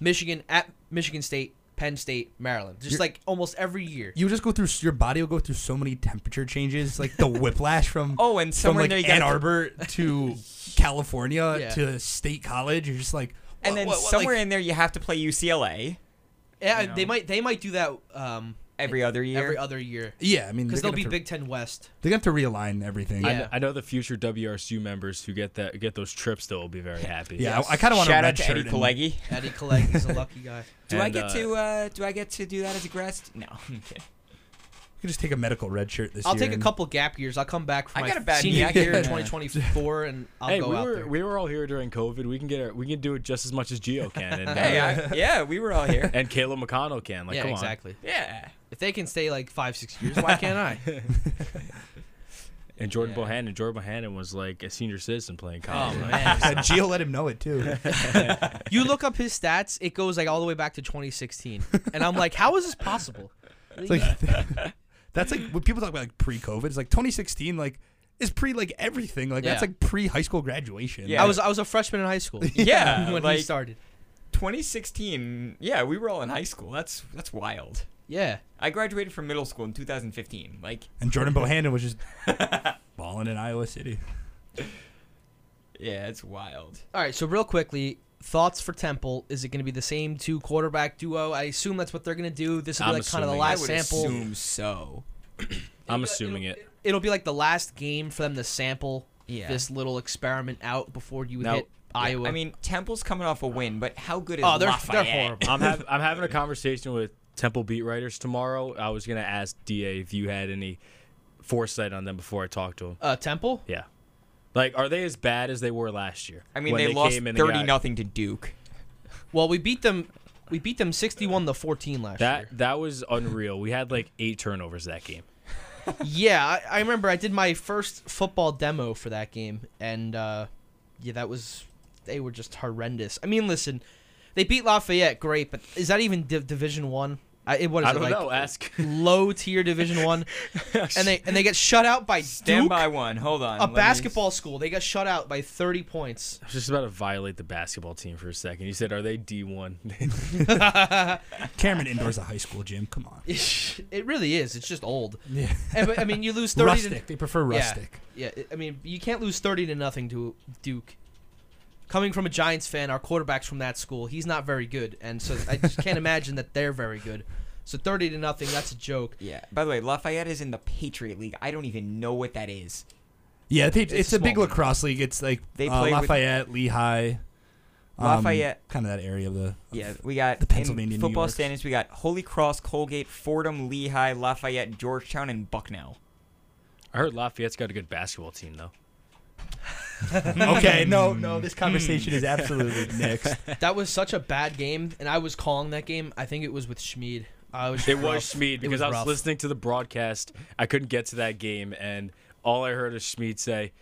Michigan, at Michigan State, Penn State, Maryland, just You're- like almost every year. You just go through your body will go through so many temperature changes, like the whiplash from Oh, and from somewhere like there you Ann gotta- Arbor to California Yeah. to State College. You're just like, and then what- what, somewhere like- in there you have to play UCLA Yeah, you they might they might do that um, every other year. every other year yeah, I mean, because they're they'll be to- Big Ten West. They're gonna have to realign everything. Yeah. I, kn- I know the future WRSU members who get that get those trips though will be very happy. Yeah, Yes. I, I kind of want Shout out to shirt Eddie and- Kalegi. Eddie Collette, he's a lucky guy. Do I get uh, to uh, do I get to do that as a grad? st- No, I'm kidding. You can just take a medical red shirt this year. I'll take a couple gap years. I'll come back for I my got a bad senior knee. year in 2024, and I'll hey, go we out were there. we were all here during COVID. We can get our, we can do it just as much as Geo can, and uh, Hey, I, yeah, we were all here. and Caleb McConnell can. Like, yeah, come exactly. Yeah, If they can stay like five, six years, why can't I? And Jordan Yeah. Bohannon. Jordan Bohannon was like a senior citizen playing college. Oh man. Uh, Gio let him know it too. You look up his stats, it goes like all the way back to 2016. And I'm like, how is this possible? It's like that's like when people talk about like pre-COVID. It's like 2016, like is pre like everything. Like that's Yeah. like pre high school graduation. Yeah. I was I was a freshman in high school. Yeah, when like- he started. 2016. Yeah, we were all in high school. That's that's wild. Yeah. I graduated from middle school in 2015. Like, And Jordan Bohannon was just balling in Iowa City. yeah, it's wild. All right, so real quickly, thoughts for Temple. Is it going to be the same two quarterback duo? I assume that's what they're going to do. This will be I'm like kind of the last I would sample. assume so. I'm assuming it'll, it. It'll be like the last game for them to sample Yeah. this little experiment out before you Now- hit Iowa. I mean, Temple's coming off a win, but how good is Oh, they're- Lafayette? they're horrible. I'm hav- I'm having a conversation with Temple beat writers tomorrow. I was gonna ask Da if you had any foresight on them before I talked to him. uh, Temple. Yeah, like are they as bad as they were last year? I mean, when they, lost came and 30 got- nothing to Duke. Well, we beat them. We beat them 61 to 14 last That year. that was unreal. We had like eight turnovers that game. Yeah, I, I remember I did my first football demo for that game, and uh, yeah, that was they were just horrendous. I mean, listen, they beat Lafayette, great, but is that even Div- Division One? I, it- what is I it don't like? know. Ask. Low tier Division One, and they and they get shut out by Stand Duke, by one. Hold on. a let me- basketball school. They got shut out by 30 points. I was just about to violate the basketball team for a second. You said, "Are they D one?" Cameron Indoor's a high school gym. Come on. it really is. It's just old. Yeah. And, but, I mean, you lose 30 rustic. to They prefer rustic. Yeah, I- I mean, you can't lose 30 to nothing to Duke. Coming from a Giants fan, our quarterback's from that school. He's not very good, and so I just can't imagine that they're very good. So 30 to nothing, that's a joke. Yeah. By the way, Lafayette is in the Patriot League. I don't even know what that is. Yeah, they, It's it's, a a big league. lacrosse league. It's like They uh, play with- Lafayette, Lehigh, um, Lafayette- kind of that area of the. Yeah, we got The Pennsylvania, football Yorks. standings. We got Holy Cross, Colgate, Fordham, Lehigh, Lafayette, Georgetown, and Bucknell. I heard Lafayette's got a good basketball team though. okay, no, mm. no, this conversation is absolutely next. That was such a bad game, and I was calling that game. I think it was with Schmid. I was It rough. was Schmid It because I was rough. listening to the broadcast. I couldn't get to that game, and all I heard is Schmid say,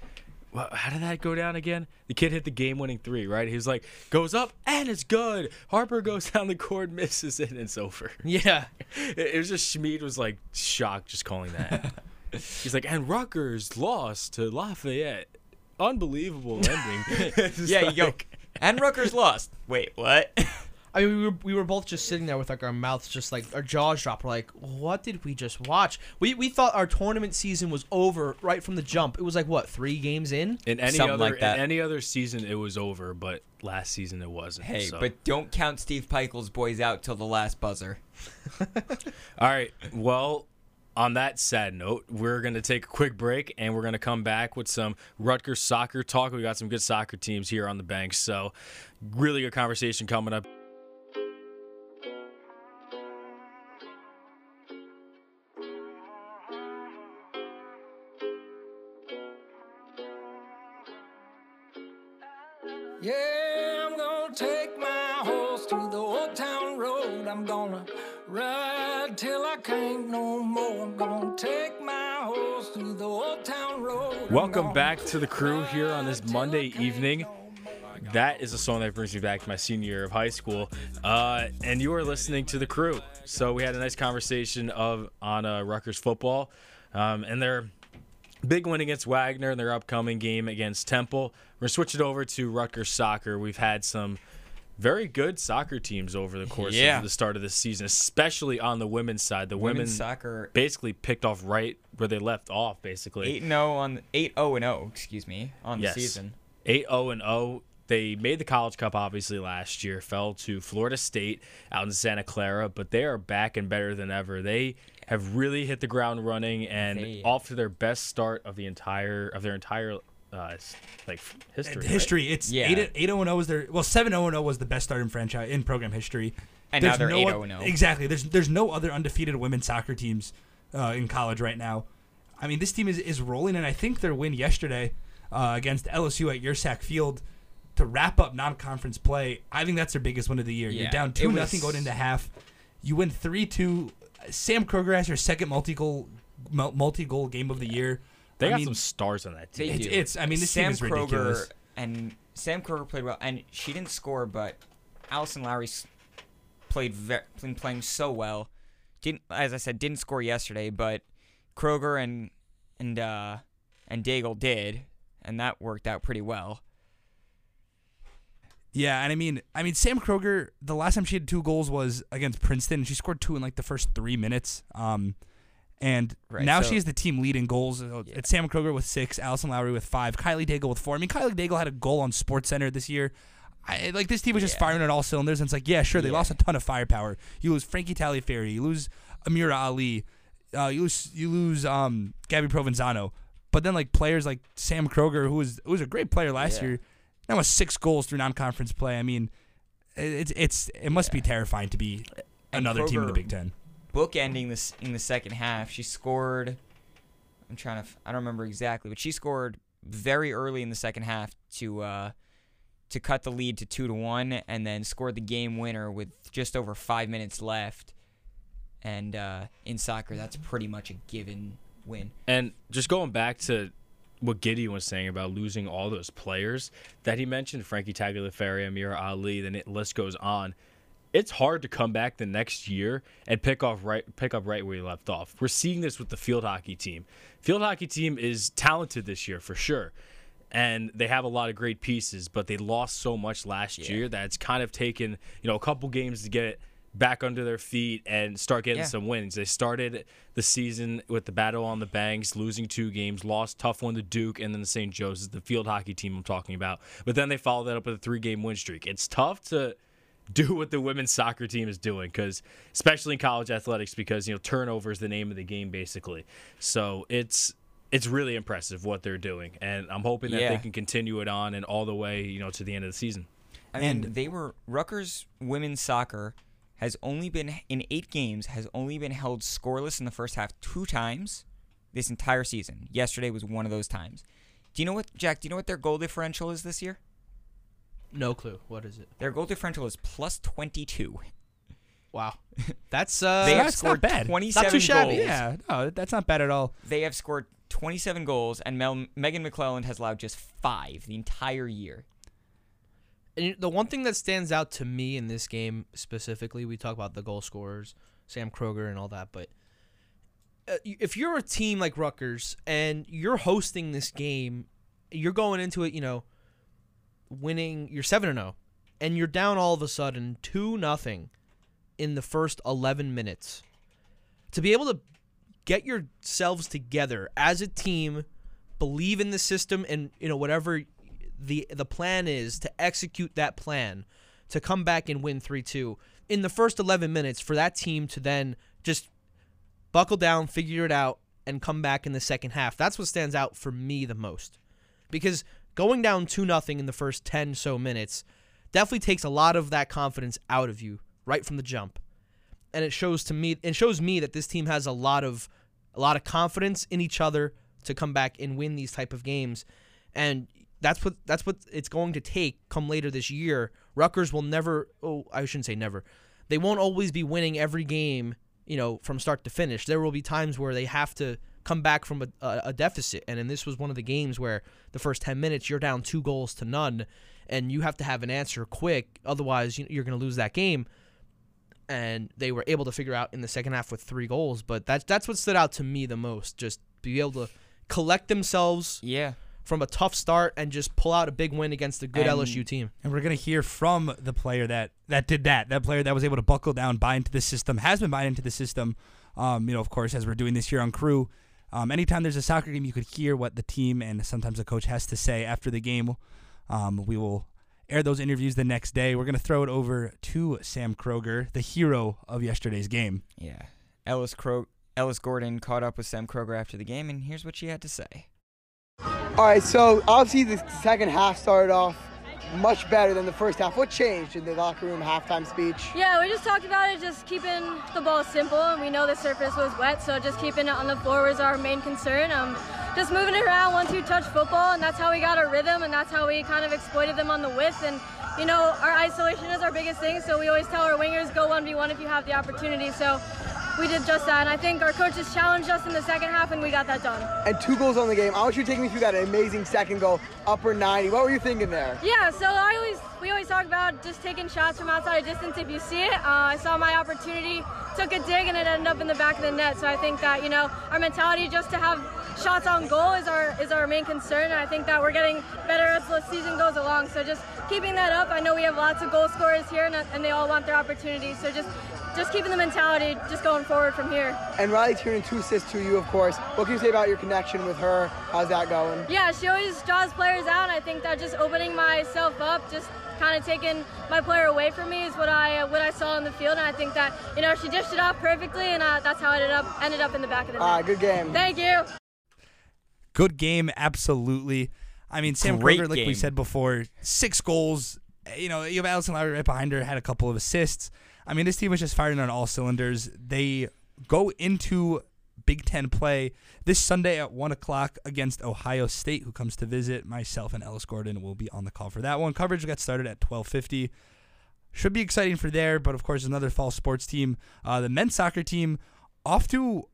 well, "How did that go down again?" The kid hit the game-winning three, right? He was like, "Goes up and it's good." Harper goes down the court, misses it, and it's over. Yeah. It, it was just Schmid was like shocked just calling that. He's like, "And Rutgers lost to Lafayette." Unbelievable ending. Yeah, you go. And Rutgers lost. Wait, what? I mean, we were, we were both just sitting there with like our mouths just like our jaws dropped. We're like, what did we just watch? We we thought our tournament season was over right from the jump. It was like what three games in? In any Something other like that. in any other season, it was over, but last season it wasn't. hey, so. but don't count Steve Pikiell's boys out till the last buzzer. All right. Well, on that sad note, we're going to take a quick break and we're going to come back with some Rutgers soccer talk. We got some good soccer teams here on the banks, So, really good conversation coming up. Yeah, I'm gonna take my horse to the old town road. I'm gonna ride till I can't no more. I'm gonna take my horse to the old town road. Welcome back to the crew here on this Monday evening. That is a song that brings me back to my senior year of high school. Uh, and you are listening to the crew. So we had a nice conversation of on uh, Rutgers football, um, and their big win against Wagner and their upcoming game against Temple. We're gonna switch it over to Rutgers soccer. We've had some very good soccer teams over the course Yeah. of the start of the season, especially on the women's side. The women Women's soccer basically picked off right where they left off, basically. eight and zero on eight zero and zero. Excuse me on Yes. the season. 8 0 and 0. They made the College Cup obviously last year, fell to Florida State out in Santa Clara, but they are back and better than ever. They have really hit the ground running and They- off to their best start of the entire of their entire uh, like history. right? history. It's Yeah. eight eight zero and zero was their well seven zero and zero was the best start in franchise in program history. And now they're no 8-0 and 0. Exactly. There's there's no other undefeated women's soccer teams uh, in college right now. I mean, this team is, is rolling, and I think their win yesterday uh, against LSU at Yurcak Field to wrap up non-conference play. I think that's their biggest win of the year. Yeah, You're down two was- nothing going into half. You win three two. Sam Kroeger has your second multi-goal multi-goal game of the year. They I got mean, some stars on that team. They It's- do. it's- I mean, this Sam team is ridiculous. Kroeger and Sam Kroeger played well, and she didn't score, but Allison Lowry played ve- been playing so well. Didn't, as I said, didn't score yesterday, but Kroeger and and uh, and Daigle did, and that worked out pretty well. Yeah, and I mean, I mean, Sam Kroeger. The last time she had two goals was against Princeton, and she scored two in like the first three minutes. Um, and Right, now so- she's the team lead in goals. Yeah. It's Sam Kroeger with six, Allison Lowry with five, Kylie Daigle with four. I mean, Kylie Daigle had a goal on Sports Center this year. I, like this team was just Yeah. firing at all cylinders. And it's like, yeah, sure, they Yeah. lost a ton of firepower. You lose Frankie Tagliaferri, you lose Amirah Ali, uh, you lose you lose um, Gabby Provenzano. But then like players like Sam Kroeger, who was who was a great player last year, now has six goals through non-conference play. I mean, it's it's it must be terrifying to be And another team in the Big Ten. Bookending this in the second half. She scored. I'm trying to. I don't remember exactly, but she scored very early in the second half to uh, to cut the lead to two to one, and then scored the game winner with just over five minutes left. And uh, in soccer, that's pretty much a given win. And just going back to what Gideon was saying about losing all those players that he mentioned, Frankie Tagliaferri, Amir Ali, then it list goes on. It's hard to come back the next year and pick off right pick up right where you left off. We're seeing this with the field hockey team. Field hockey team is talented this year for sure. And they have a lot of great pieces, but they lost so much last year that it's kind of taken, you know, a couple games to get it back under their feet and start getting Yeah. some wins. They started the season with the battle on the banks, losing two games, lost tough one to Duke, and then the St. Joe's, the field hockey team I'm talking about. But then they followed that up with a three game win streak. It's tough to do what the women's soccer team is doing because especially in college athletics because you know turnover is the name of the game basically so it's it's really impressive what they're doing and i'm hoping that they can continue it on and all the way you know to the end of the season I mean, they were Rutgers women's soccer has only been in eight games has only been held scoreless in the first half two times this entire season. Yesterday was one of those times. Do you know what, Jack? Do you know what their goal differential is this year? No clue. What is it? Their goal differential is plus twenty two. Wow. That's uh. They have that's not scored bad. twenty Not seven too shabby. goals. Yeah, no, that's not bad at all. They have scored twenty seven goals, and Mel- Megan McClelland has allowed just five the entire year. And the one thing that stands out to me in this game specifically, we talk about the goal scorers, Sam Kroeger and all that, but uh, if you're a team like Rutgers and you're hosting this game, you're going into it, you know, winning, you're 7 and 0 and you're down all of a sudden 2 nothing in the first 11 minutes. To be able to get yourselves together as a team, believe in the system and you know whatever the the plan is to execute that plan to come back and win 3-2 in the first 11 minutes for that team to then just buckle down, figure it out and come back in the second half. That's what stands out for me the most. Because going down 2 nothing in the first 10 so minutes definitely takes a lot of that confidence out of you right from the jump. And it shows to me it shows me that this team has a lot of a lot of confidence in each other to come back and win these type of games. And that's what that's what it's going to take come later this year. Rutgers will never oh I shouldn't say never. They won't always be winning every game, you know, from start to finish. There will be times where they have to come back from a, a, deficit. And then this was one of the games where the first 10 minutes you're down 2 goals to none and you have to have an answer quick otherwise you- you're going to lose that game and they were able to figure out in the second half with three goals. But that's that's what stood out to me the most. Just be able to collect themselves Yeah. from a tough start and just pull out a big win against a good And- LSU team. And we're gonna hear from the player that that did that. That player that was able to buckle down, buy into the system, has been buying into the system. Um, you know, of course, as we're doing this here on Crew. Um, anytime there's a soccer game, you could hear what the team and sometimes the coach has to say after the game. Um, we will air those interviews the next day. We're gonna throw it over to Sam Kroeger, the hero of yesterday's game. Yeah. Ellis Cro- Ellis Gordon caught up with Sam Kroeger after the game, and here's what she had to say. All right, so obviously the second half started off much better than the first half. What changed in the locker room halftime speech? Yeah, we just talked about it, just keeping the ball simple, and we know the surface was wet, so just keeping it on the floor was our main concern. Um, just moving it around, one-two touch football, and that's how we got our rhythm, and that's how we kind of exploited them on the width. And you know, our isolation is our biggest thing, so we always tell our wingers go one v one if you have the opportunity. So we did just that, and I think our coaches challenged us in the second half, and we got that done. And two goals on the game. I want you to take me through that amazing second goal, upper 90. What were you thinking there? Yeah, so I always we always talk about just taking shots from outside of distance if you see it. Uh, I saw my opportunity, took a dig, and it ended up in the back of the net. So I think that you know our mentality just to have shots on goal is our is our main concern, and I think that we're getting better as the season goes along. So just keeping that up. I know we have lots of goal scorers here, and, and they all want their opportunities. So just just keeping the mentality, just going forward from here. And Riley Tiernan, two assists to you, of course. What can you say about your connection with her? How's that going? Yeah, she always draws players out. I think that just opening myself up, just kind of taking my player away from me, is what I uh, what I saw on the field. And I think that you know she dished it off perfectly, and uh, that's how it ended up ended up in the back of the net. All right, good game. Thank you. Good game, absolutely. I mean, Sam Great Kroeger, like we said before, six goals. You know, you have Allison Lowry right behind her, had a couple of assists. I mean, this team was just firing on all cylinders. They go into Big Ten play this Sunday at one o'clock against Ohio State, who comes to visit. Myself and Ellis Gordon will be on the call for that one. Coverage got started at twelve fifty. Should be exciting for there, but of course, another fall sports team. Uh, the men's soccer team off to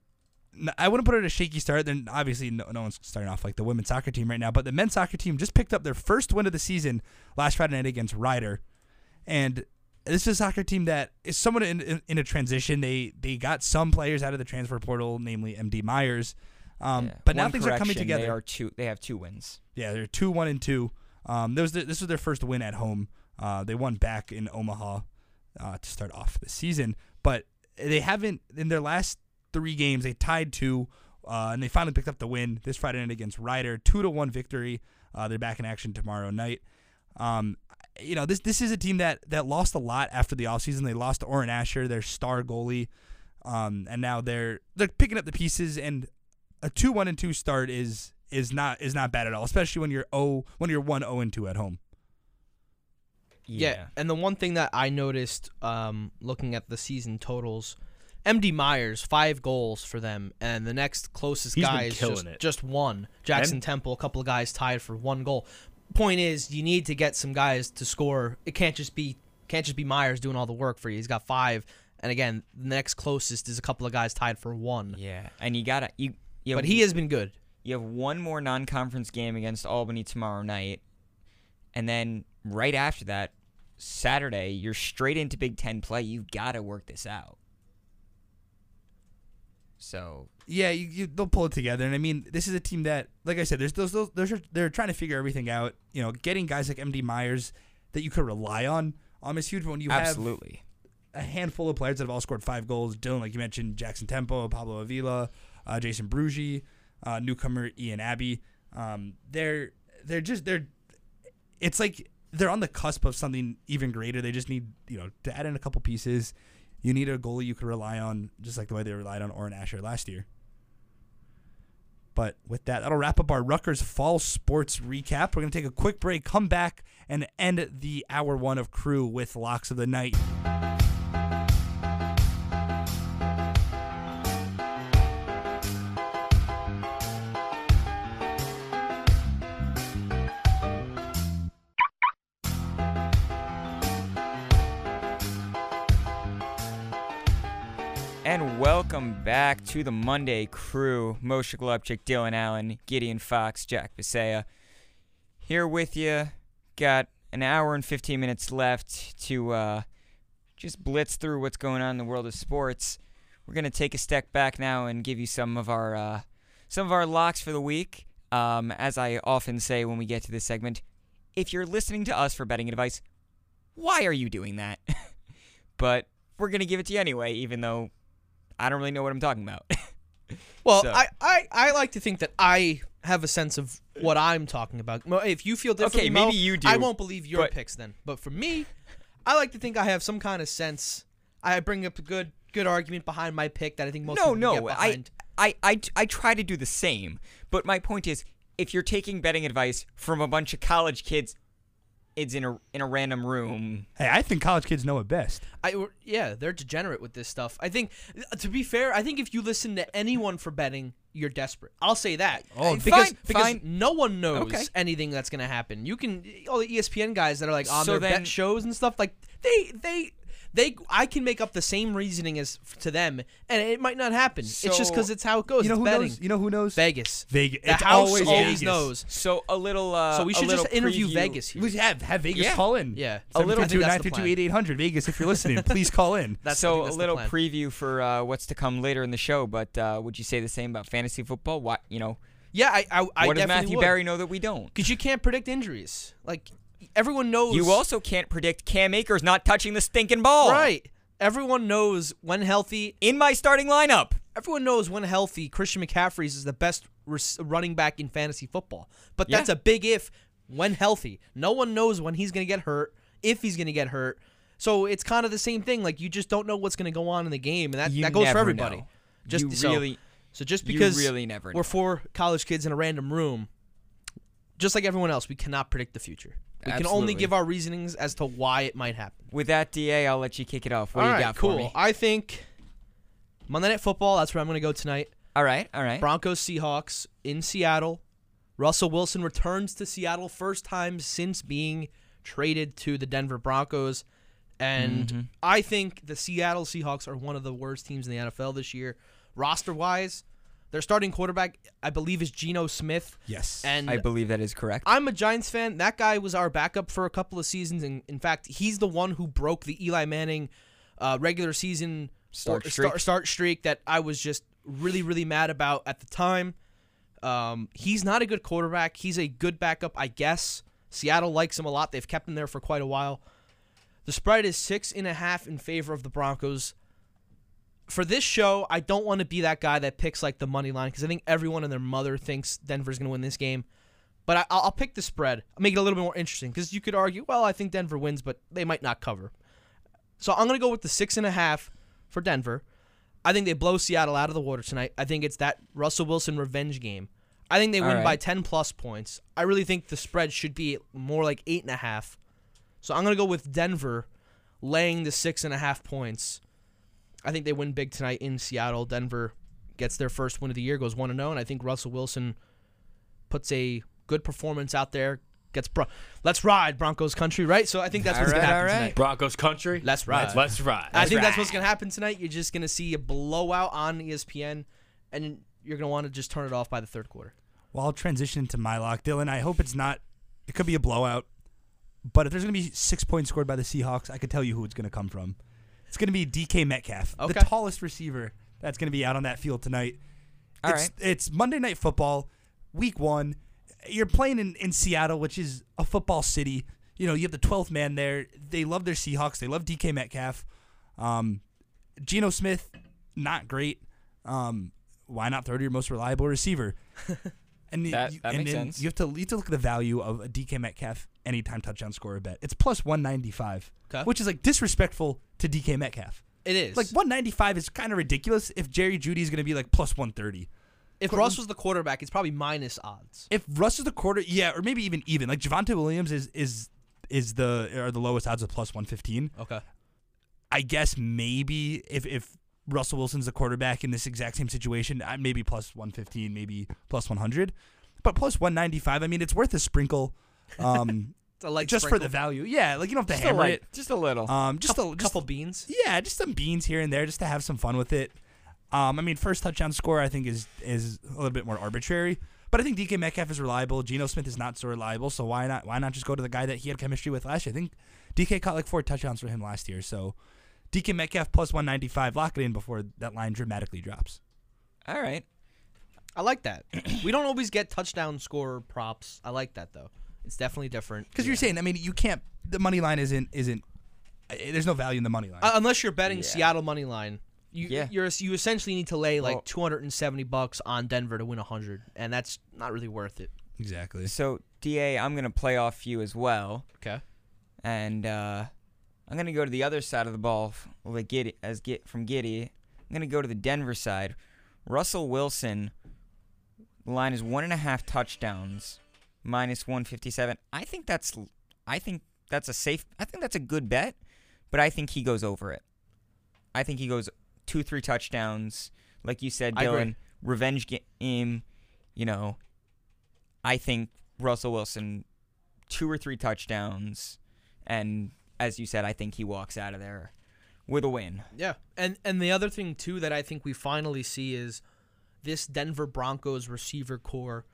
I wouldn't put it a shaky start. Then obviously no, no one's starting off like the women's soccer team right now, but the men's soccer team just picked up their first win of the season last Friday night against Rider, and this is a soccer team that is somewhat in, in, in a transition. They they got some players out of the transfer portal, namely MD Myers, um, Yeah. but now things are coming together. They are two. They have two wins. Yeah, they're two one and two. Um, was the, this was their first win at home. Uh, they won back in Omaha uh, to start off the season, but they haven't in their last three games. They tied two, uh, and they finally picked up the win this Friday night against Rider, two to one victory. Uh, they're back in action tomorrow night. Um, you know this this is a team that that lost a lot after the offseason. They lost Oren Asher, their star goalie, um, and now they're they're picking up the pieces. And a two one and two start is is not is not bad at all, especially when you're oh when you're one zero and two at home. Yeah. And the one thing that I noticed um, looking at the season totals, MD Myers, five goals for them, and the next closest He's guy is just, just one. Jackson And- Temple, a couple of guys tied for one goal. Point is, you need to get some guys to score. It can't just be can't just be Myers doing all the work for you. He's got five, and again, the next closest is a couple of guys tied for one. Yeah, and you gotta you. you But have- he has been good. You have one more non-conference game against Albany tomorrow night, and then right after that, Saturday, you're straight into Big Ten play. You've got to work this out. So Yeah, you, you, they'll pull it together. And I mean, this is a team that, like I said, there's those, those, those are, they're trying to figure everything out. You know, getting guys like MD Myers that you could rely on um, is huge. When you absolutely, have a handful of players that have all scored five goals, Dylan, like you mentioned, Jackson Tempo, Pablo Avila, uh, Jason Brugi, uh, newcomer Ian Abbey. Um, they're they're just they're. It's like they're on the cusp of something even greater. They just need you know to add in a couple pieces. You need a goalie you can rely on, just like the way they relied on Oren Asher last year. But with that, that'll wrap up our Rutgers fall sports recap. We're going to take a quick break, come back, and end the hour one of crew with locks of the night. Back to the Monday crew. Moshe Golubtchik, Dylan Allen, Gideon Fox, Jack Bisaha. Here with you. Got an hour and 15 minutes left to uh, just blitz through what's going on in the world of sports. We're gonna take a step back now and give you some of our uh, some of our locks for the week. Um, as I often say when we get to this segment, if you're listening to us for betting advice, why are you doing that? but we're gonna give it to you anyway, even though I don't really know what I'm talking about. Well, So- I, I, I like to think that I have a sense of what I'm talking about. If you feel differently, Okay, maybe Mo, you do, I won't believe your but- picks then. But for me, I like to think I have some kind of sense. I bring up a good good argument behind my pick that I think most no, people no, get I, behind. I, I, I try to do the same. But my point is, if you're taking betting advice from a bunch of college kids, it's in a in a random room. Hey, I think college kids know it best. I yeah, they're degenerate with this stuff. I think uh, to be fair, I think if you listen to anyone for betting, you're desperate. I'll say that. Oh, because fine, because fine. no one knows Okay. anything that's gonna happen. You can all the ESPN guys that are like on So their then- bet shows and stuff like they they. They, I can make up the same reasoning as to them, and it might not happen. it's just because it's how it goes. You know it's who betting. knows? You know who knows? Vegas. Vegas. The It's house always always Vegas. knows. So a little. Uh, So we should just interview preview- Vegas here. We have have Vegas Yeah. call in. Yeah. A little- I think that's the 952 8800 Vegas. If you're listening, please call in. That's, so a that's the little preview for uh, what's to come later in the show. But uh, would you say the same about fantasy football? What you know? Yeah, I, I, I what does Matthew would. Berry know that we don't? Because you can't predict injuries. Like everyone knows. You also can't predict Cam Akers not touching the stinking ball. right. Everyone knows when healthy. In my starting lineup. Everyone knows when healthy. Christian McCaffrey is the best running back in fantasy football. But Yeah. that's a big if. When healthy, no one knows when he's gonna get hurt. If he's gonna get hurt. So it's kind of the same thing. Like you just don't know what's gonna go on in the game, and that, You that goes for everybody. know. Just You so, really- so just because really never we're know. four college kids in a random room, just like everyone else, we cannot predict the future. We can only give our reasonings as to why it might happen. With that, Da, I'll let you kick it off. What All do you right, got cool. for me? I think Monday Night Football. That's where I'm going to go tonight. All right, all right. Broncos Seahawks in Seattle. Russell Wilson returns to Seattle first time since being traded to the Denver Broncos. And Mm-hmm. I think the Seattle Seahawks are one of the worst teams in the NFL this year. Roster wise, Their starting quarterback, I believe, is Geno Smith. Yes. And I believe that is correct. I'm a Giants fan. That guy was our backup for a couple of seasons, and in fact, he's the one who broke the Eli Manning uh, regular season Start streak. Start, start streak that I was just really, really mad about at the time. Um, he's not a good quarterback. He's a good backup, I guess. Seattle likes him a lot. They've kept him there for quite a while. The spread is six and a half in favor of the Broncos. For this show, I don't want to be that guy that picks like the money line because I think everyone and their mother thinks Denver's going to win this game. But I, I'll pick the spread. I'll make it a little bit more interesting because you could argue, well, I think Denver wins, but they might not cover. So I'm going to go with the six and a half for Denver. I think they blow Seattle out of the water tonight. I think it's that Russell Wilson revenge game. I think they All win by 10 plus points. I really think the spread should be more like eight and a half. So I'm going to go with Denver laying the six and a half points. I think they win big tonight in Seattle. Denver gets their first win of the year, goes 1 0, and I think Russell Wilson puts a good performance out there. Gets bro- let's ride Broncos country, right? So I think that's what's All gonna happen all right. tonight. Broncos country. Let's ride. Let's ride. I think that's what's gonna happen tonight. You're just gonna see a blowout on ESPN, and you're gonna want to just turn it off by the third quarter. Well, I'll transition to my lock, Dylan. I hope it's not. It could be a blowout, but if there's going to be six points scored by the Seahawks, I could tell you who it's going to come from. It's going to be DK Metcalf, Okay. the tallest receiver that's going to be out on that field tonight. All it's, right. it's Monday Night Football, Week One. You're playing in, in Seattle, which is a football city. You know, you have the 12th man there. They love their Seahawks. They love DK Metcalf. Um, Geno Smith, not great. Um, why not throw to your most reliable receiver? And That- you, that and makes then sense. You have to you have to look at the value of a DK Metcalf anytime touchdown scorer bet. It's plus 195, Okay. which is like disrespectful to DK Metcalf. It is Like 195 is kind of ridiculous if Jerry Jeudy is going to be like plus 130. if Russ was the quarterback, it's probably minus odds. If Russ is the quarter, yeah, or maybe even even. Like Javonte Williams is is is the are the lowest odds of plus 115. Okay. I guess maybe if if Russell Wilson's the quarterback in this exact same situation, maybe plus 115, maybe plus 100. But plus 195, I mean, it's worth a sprinkle. Um, a just for the value. Yeah, like you don't have to Just a, hammer light, it. just a little. Um, just couple, a just, couple beans. yeah, just some beans here and there, just to have some fun with it. Um, I mean, first touchdown score I think is is a little bit more arbitrary, but I think DK Metcalf is reliable. Geno Smith is not so reliable, so why not why not just go to the guy that he had chemistry with last year? I think DK caught like four touchdowns for him last year, so DK Metcalf plus one ninety five. Lock it in before that line dramatically drops. All right. I like that. we don't always get touchdown score props. I like that though. It's definitely different. Because you're saying, I mean, you can't. The money line isn't isn't. uh, There's no value in the money line. Uh, unless you're betting Yeah. Seattle money line. You, Yeah. you're you essentially need to lay like Well- 270 bucks on Denver to win 100, and that's not really worth it. exactly. So Da, I'm gonna play off you as well, Okay. and uh, I'm gonna go to the other side of the ball, like Giddy, as get from Giddy. I'm gonna go to the Denver side. Russell Wilson. Line is one and a half touchdowns, minus 157. I think that's, I think that's a safe. I think that's a good bet, but I think he goes over it. I think he goes two, three touchdowns, like you said, Dylan. Revenge game. You know, I think Russell Wilson two or three touchdowns, and as you said, I think he walks out of there with a win. Yeah, and and the other thing too that I think we finally see is this Denver Broncos receiver core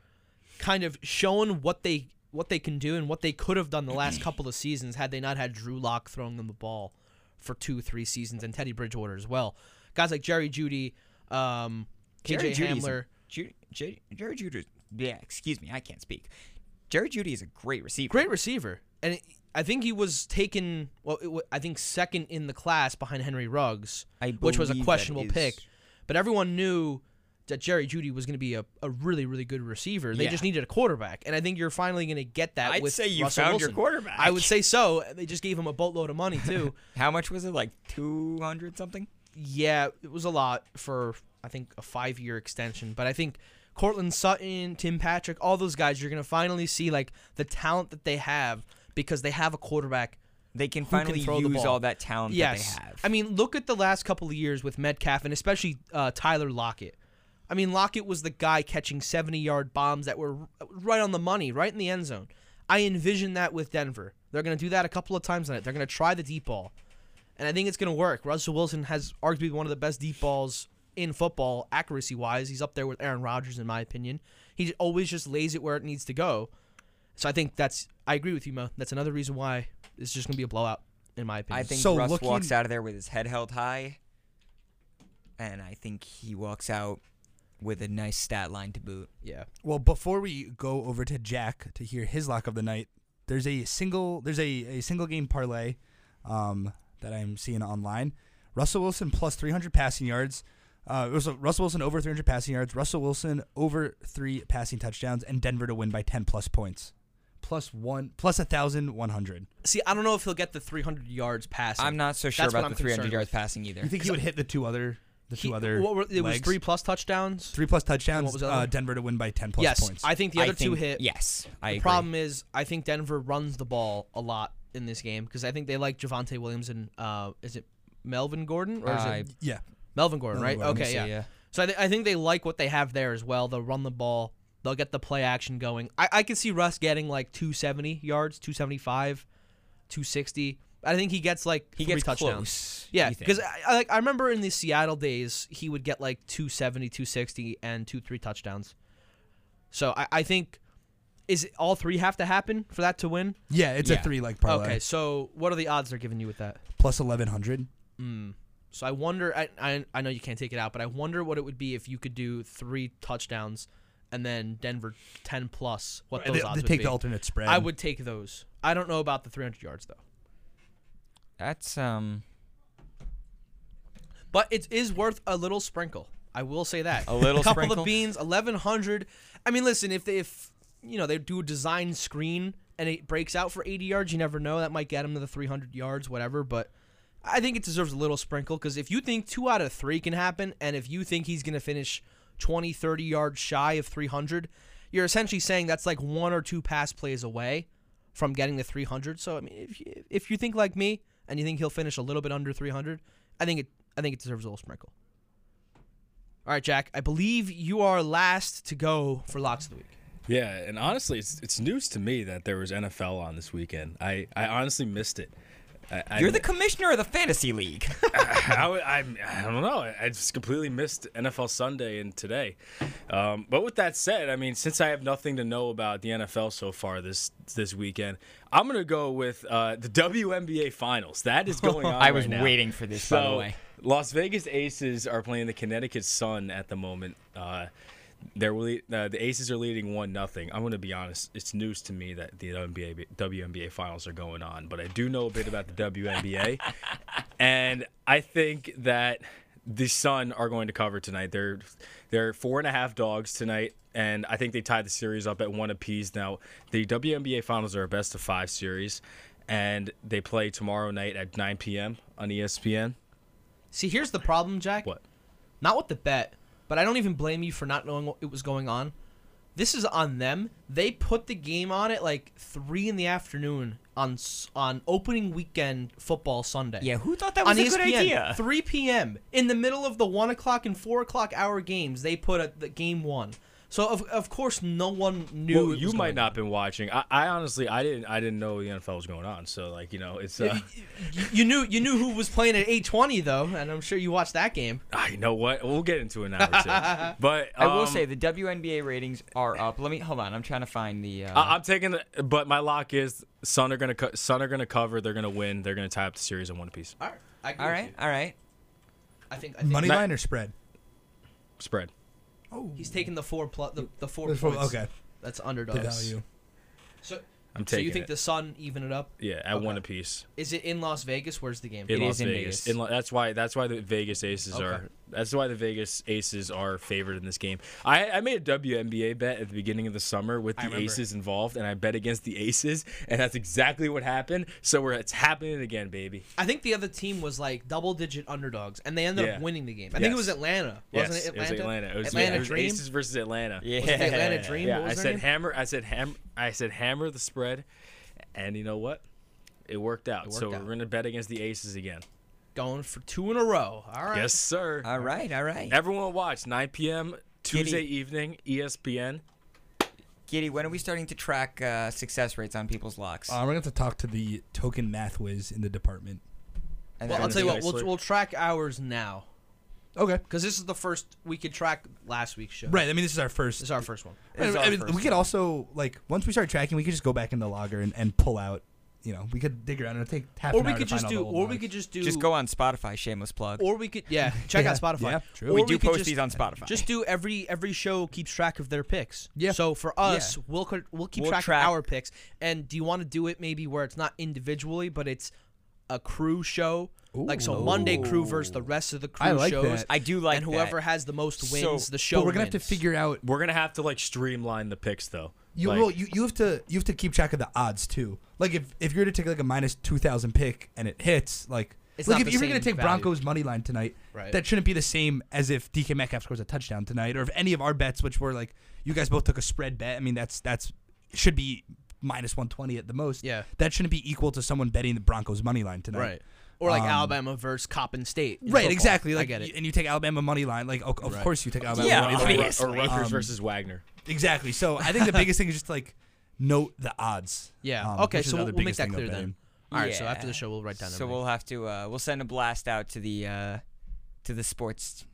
kind of showing what they what they can do and what they could have done the last couple of seasons had they not had Drew Lock throwing them the ball for two three seasons and Teddy Bridgewater as well. Guys like Jerry Jeudy, um, Jerry KJ Jeudy's Hamler. Ju- J- Jerry Jeudy. Yeah, excuse me, I can't speak. Jerry Jeudy is a great receiver. Great receiver, and I think he was taken. Well, it, wa- I think second in the class behind Henry Ruggs, I which was a questionable pick. But everyone knew that Jerry Jeudy was going to be a, a really really good receiver. They Yeah. just needed a quarterback, and I think you're finally going to get that. I'd with say you Russell found your quarterback. I would say so. They just gave him a boatload of money too. How much was it? Like two hundred something. yeah, it was a lot for I think a five year extension, but I think. Courtland Sutton, Tim Patrick, all those guys, you're gonna finally see like the talent that they have because they have a quarterback They can can finally throw the use ball. all that talent yes. that they have. I mean, look at the last couple of years with Metcalf and especially uh, Tyler Lockett. I mean, Lockett was the guy catching 70 yard bombs that were right on the money, right in the end zone. I envision that with Denver. They're going to do that a couple of times on it. They're going to try the deep ball. And I think it's going to work. Russell Wilson has arguably one of the best deep balls in football accuracy wise. He's up there with Aaron Rodgers in my opinion. He always just lays it where it needs to go. So I think that's I agree with you, Mo. That's another reason why it's just gonna be a blowout in my opinion. I think So Russ looking- walks out of there with his head held high, and I think he walks out with a nice stat line to boot. yeah. Well, before we go over to Jack to hear his lock of the night, there's a single there's a, a single game parlay um, that I'm seeing online. Russell Wilson plus 300 passing yards. Uh, it was Russell Wilson over 300 passing yards. Russell Wilson over three passing touchdowns, and Denver to win by 10 plus points. Plus one plus a thousand one hundred. See, I don't know if he'll get the 300 yards passing. I'm not so sure That's what about I'm the 300 concerned yards passing either. You think he would hit the two other the two He- other what were, it was legs? three plus touchdowns. three plus touchdowns. what was the other Uh, one? Denver to win by 10 plus yes, points. I think the I other two think- hit. Yes, I the agree. problem is, I think Denver runs the ball a lot in this game because I think they like Javonte Williams and uh, is it Melvin Gordon or is Uh, it yeah. Melvin Gordon? Melvin right? Gordon. Okay, Let me yeah. So I, th- I think they like what they have there as well. They'll run the ball. They'll get the play action going. I, I could see Russ getting like 270 yards, 275, 260. I think he gets like He three gets touchdowns. close. Yeah, because I, I, like, I remember in the Seattle days, he would get like 270, 260, and two, three touchdowns. So I, I think, is it all three have to happen for that to win? Yeah, it's Yeah. a three like parlay. Okay, so what are the odds they're giving you with that? Plus 1100. Mm. So I wonder. I, I I know you can't take it out, but I wonder what it would be if you could do three touchdowns and then Denver ten plus. What those They, odds they would take be. the alternate spread. I would take those. I don't know about the 300 yards though. That's um But it is worth a little sprinkle. I will say that. A little couple sprinkle? of beans, eleven hundred. I mean, listen, if they if you know they do a design screen and it breaks out for eighty yards, you never know. That might get him to the three hundred yards, whatever. But I think it deserves a little sprinkle because if you think two out of three can happen, and if you think he's gonna finish 20, 30 yards shy of three hundred, you're essentially saying that's like one or two pass plays away from getting the 300. So I mean, if you, if you think like me and you think he'll finish a little bit under 300, I think it I think it deserves a little sprinkle. All right, Jack. I believe you are last to go for locks of the week. Yeah, and honestly, it's it's news to me that there was NFL on this weekend. I, I honestly missed it. I, you're the commissioner of the fantasy league. I, I, I don't know. I, just completely missed NFL Sunday and today. Um, but with that said, I mean, since I have nothing to know about the NFL so far this this weekend, I'm gonna go with uh, the WNBA Finals. That is going on. I was right waiting for this, by the So, way. Las Vegas Aces are playing the Connecticut Sun at the moment. Uh, they're le- uh, the Aces are leading one nothing. I'm going to be honest; it's news to me that the WNBA WNBA finals are going on, but I do know a bit about the WNBA, and I think that the Sun are going to cover tonight. They're they're four and a half dogs tonight, and I think they tied the series up at one apiece. Now the WNBA finals are a best of five series, and they play tomorrow night at 9 p.m. on ESPN. See, here's the problem, Jack. What? Not with the bet, but I don't even blame you for not knowing what it was going on. This is on them. They put the game on at like three in the afternoon on on opening weekend football Sunday. yeah, who thought that on was a ESPN, good idea? 3 p.m. in the middle of the one o'clock and four o'clock hour games. They put at the game one. So of, of course no one knew. Well, it you was might going not on. been watching. I, I honestly, I didn't, I didn't know the NFL was going on. So like, you know, it's. Uh, You, you knew you knew who was playing at 8:20 though, and I'm sure you watched that game. I know what. We'll get into it now or two. But I will um, say the WNBA ratings are up. Let me hold on. I'm trying to find the. Uh, I, I'm taking. The, but my lock is Sun are gonna, co- Sun are gonna cover. They're gonna win. They're gonna tie up the series in one piece. All right, I agree all with right, you. all right. I think I think Money Not- line or spread? Spread. Oh, he's taking the four plus the, the four There's four- points. okay. that's The value. So, I'm so taking. you think it. the Sun even it up? Yeah, at Okay. one apiece. Is it in Las Vegas? Where's the game? In It Las is in Vegas. Vegas. In La- that's why. That's why the Vegas Aces Okay. are. That's why the Vegas Aces are favored in this game. I, I made a WNBA bet at the beginning of the summer with the. Aces involved, and I bet against the Aces, and that's exactly what happened. So we're it's happening again, baby. I think the other team was like double digit underdogs, and they ended Yeah. up winning the game. I think it was Atlanta, wasn't it? was Atlanta. Atlanta. It was, Atlanta yeah, it was. Aces versus Atlanta. Yeah. It Atlanta Dream? Yeah, I said name? hammer. I said ham. I said hammer the spread, and you know what? It worked out. It so out. we're gonna bet against the Aces again. Going for two in a row. All right. Yes, sir. All right, all right. Everyone watch 9 p.m. Tuesday Giddy. evening, ESPN. Giddy, when are we starting to track uh, success rates on people's locks? Uh, we're gonna have to talk to the token math whiz in the department. And Well, I'll tell you what. We'll, we'll track ours now. Okay. because this is the first we could track last week's show. Right. I mean, this is our first. This is our first one. This is I our mean, first we could one. also like once we start tracking, we could just go back in the logger and, and pull out. You know, we could dig around and it'll take half Or an we hour could to find just all do. the old Or we logs. could just do. Just go on Spotify. Shameless plug. Or we could. Yeah. Check Yeah, out Spotify. yeah, true. Or we do could post just- these on Spotify. Just do every every show keeps track of their picks. Yeah. So for us, we'll co- we'll keep We'll track, track- of our picks. And do you want to do it maybe where it's not individually, but it's a crew show? Like so, Monday crew versus the rest of the crew I like shows. that. I do like and whoever that. has the most So- wins, the show. But we're gonna have to wins. figure out. We're gonna have to like streamline the picks though. You Like, well, you, you have to you have to keep track of the odds too. Like if if you're to take like a minus two thousand pick and it hits, like It's like not if you're gonna take value. Broncos money line tonight, Right. that shouldn't be the same as if DK Metcalf scores a touchdown tonight, or if any of our bets, which were like you guys both took a spread bet. I mean that's that's should be minus one twenty at the most. Yeah. that shouldn't be equal to someone betting the Broncos money line tonight. right. Or like Um, Alabama versus Coppin State. Right, football. exactly. Like, I get it. and you take Alabama money line. Like, o- of Right. course you take Alabama. Yeah, money line. Ru- obviously. or Rutgers Um, versus Wagner. Exactly. So I think the biggest thing is just like note the odds. Yeah. um, okay, so we'll, we'll make that clear then. betting. All right. So after the show, we'll write down. So everything. we'll have to uh, we'll send a blast out to the uh, to the sports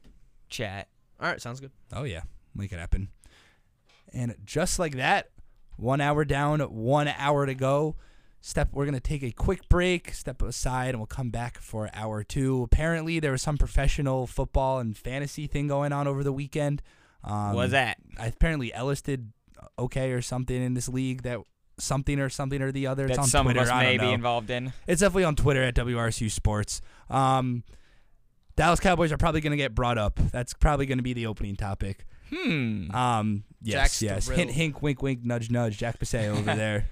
chat. All right. Sounds good. Oh yeah, make it happen. And just like that, one hour down, one hour to go. Step. We're gonna take a quick break, step aside, and we'll come back for hour two. Apparently, there was some professional football and fantasy thing going on over the weekend. Um, Was that? apparently Ellis did okay or something in this league that something or something or the other. It's That on some Twitter. of us may be involved in. It's definitely on Twitter at WRSU Sports. Um, Dallas Cowboys are probably going to get brought up. That's probably going to be the opening topic. Hmm. Um, yes, Jack's yes. thrilled. Hint, hink, wink, wink, nudge, nudge. Jack Passay over there.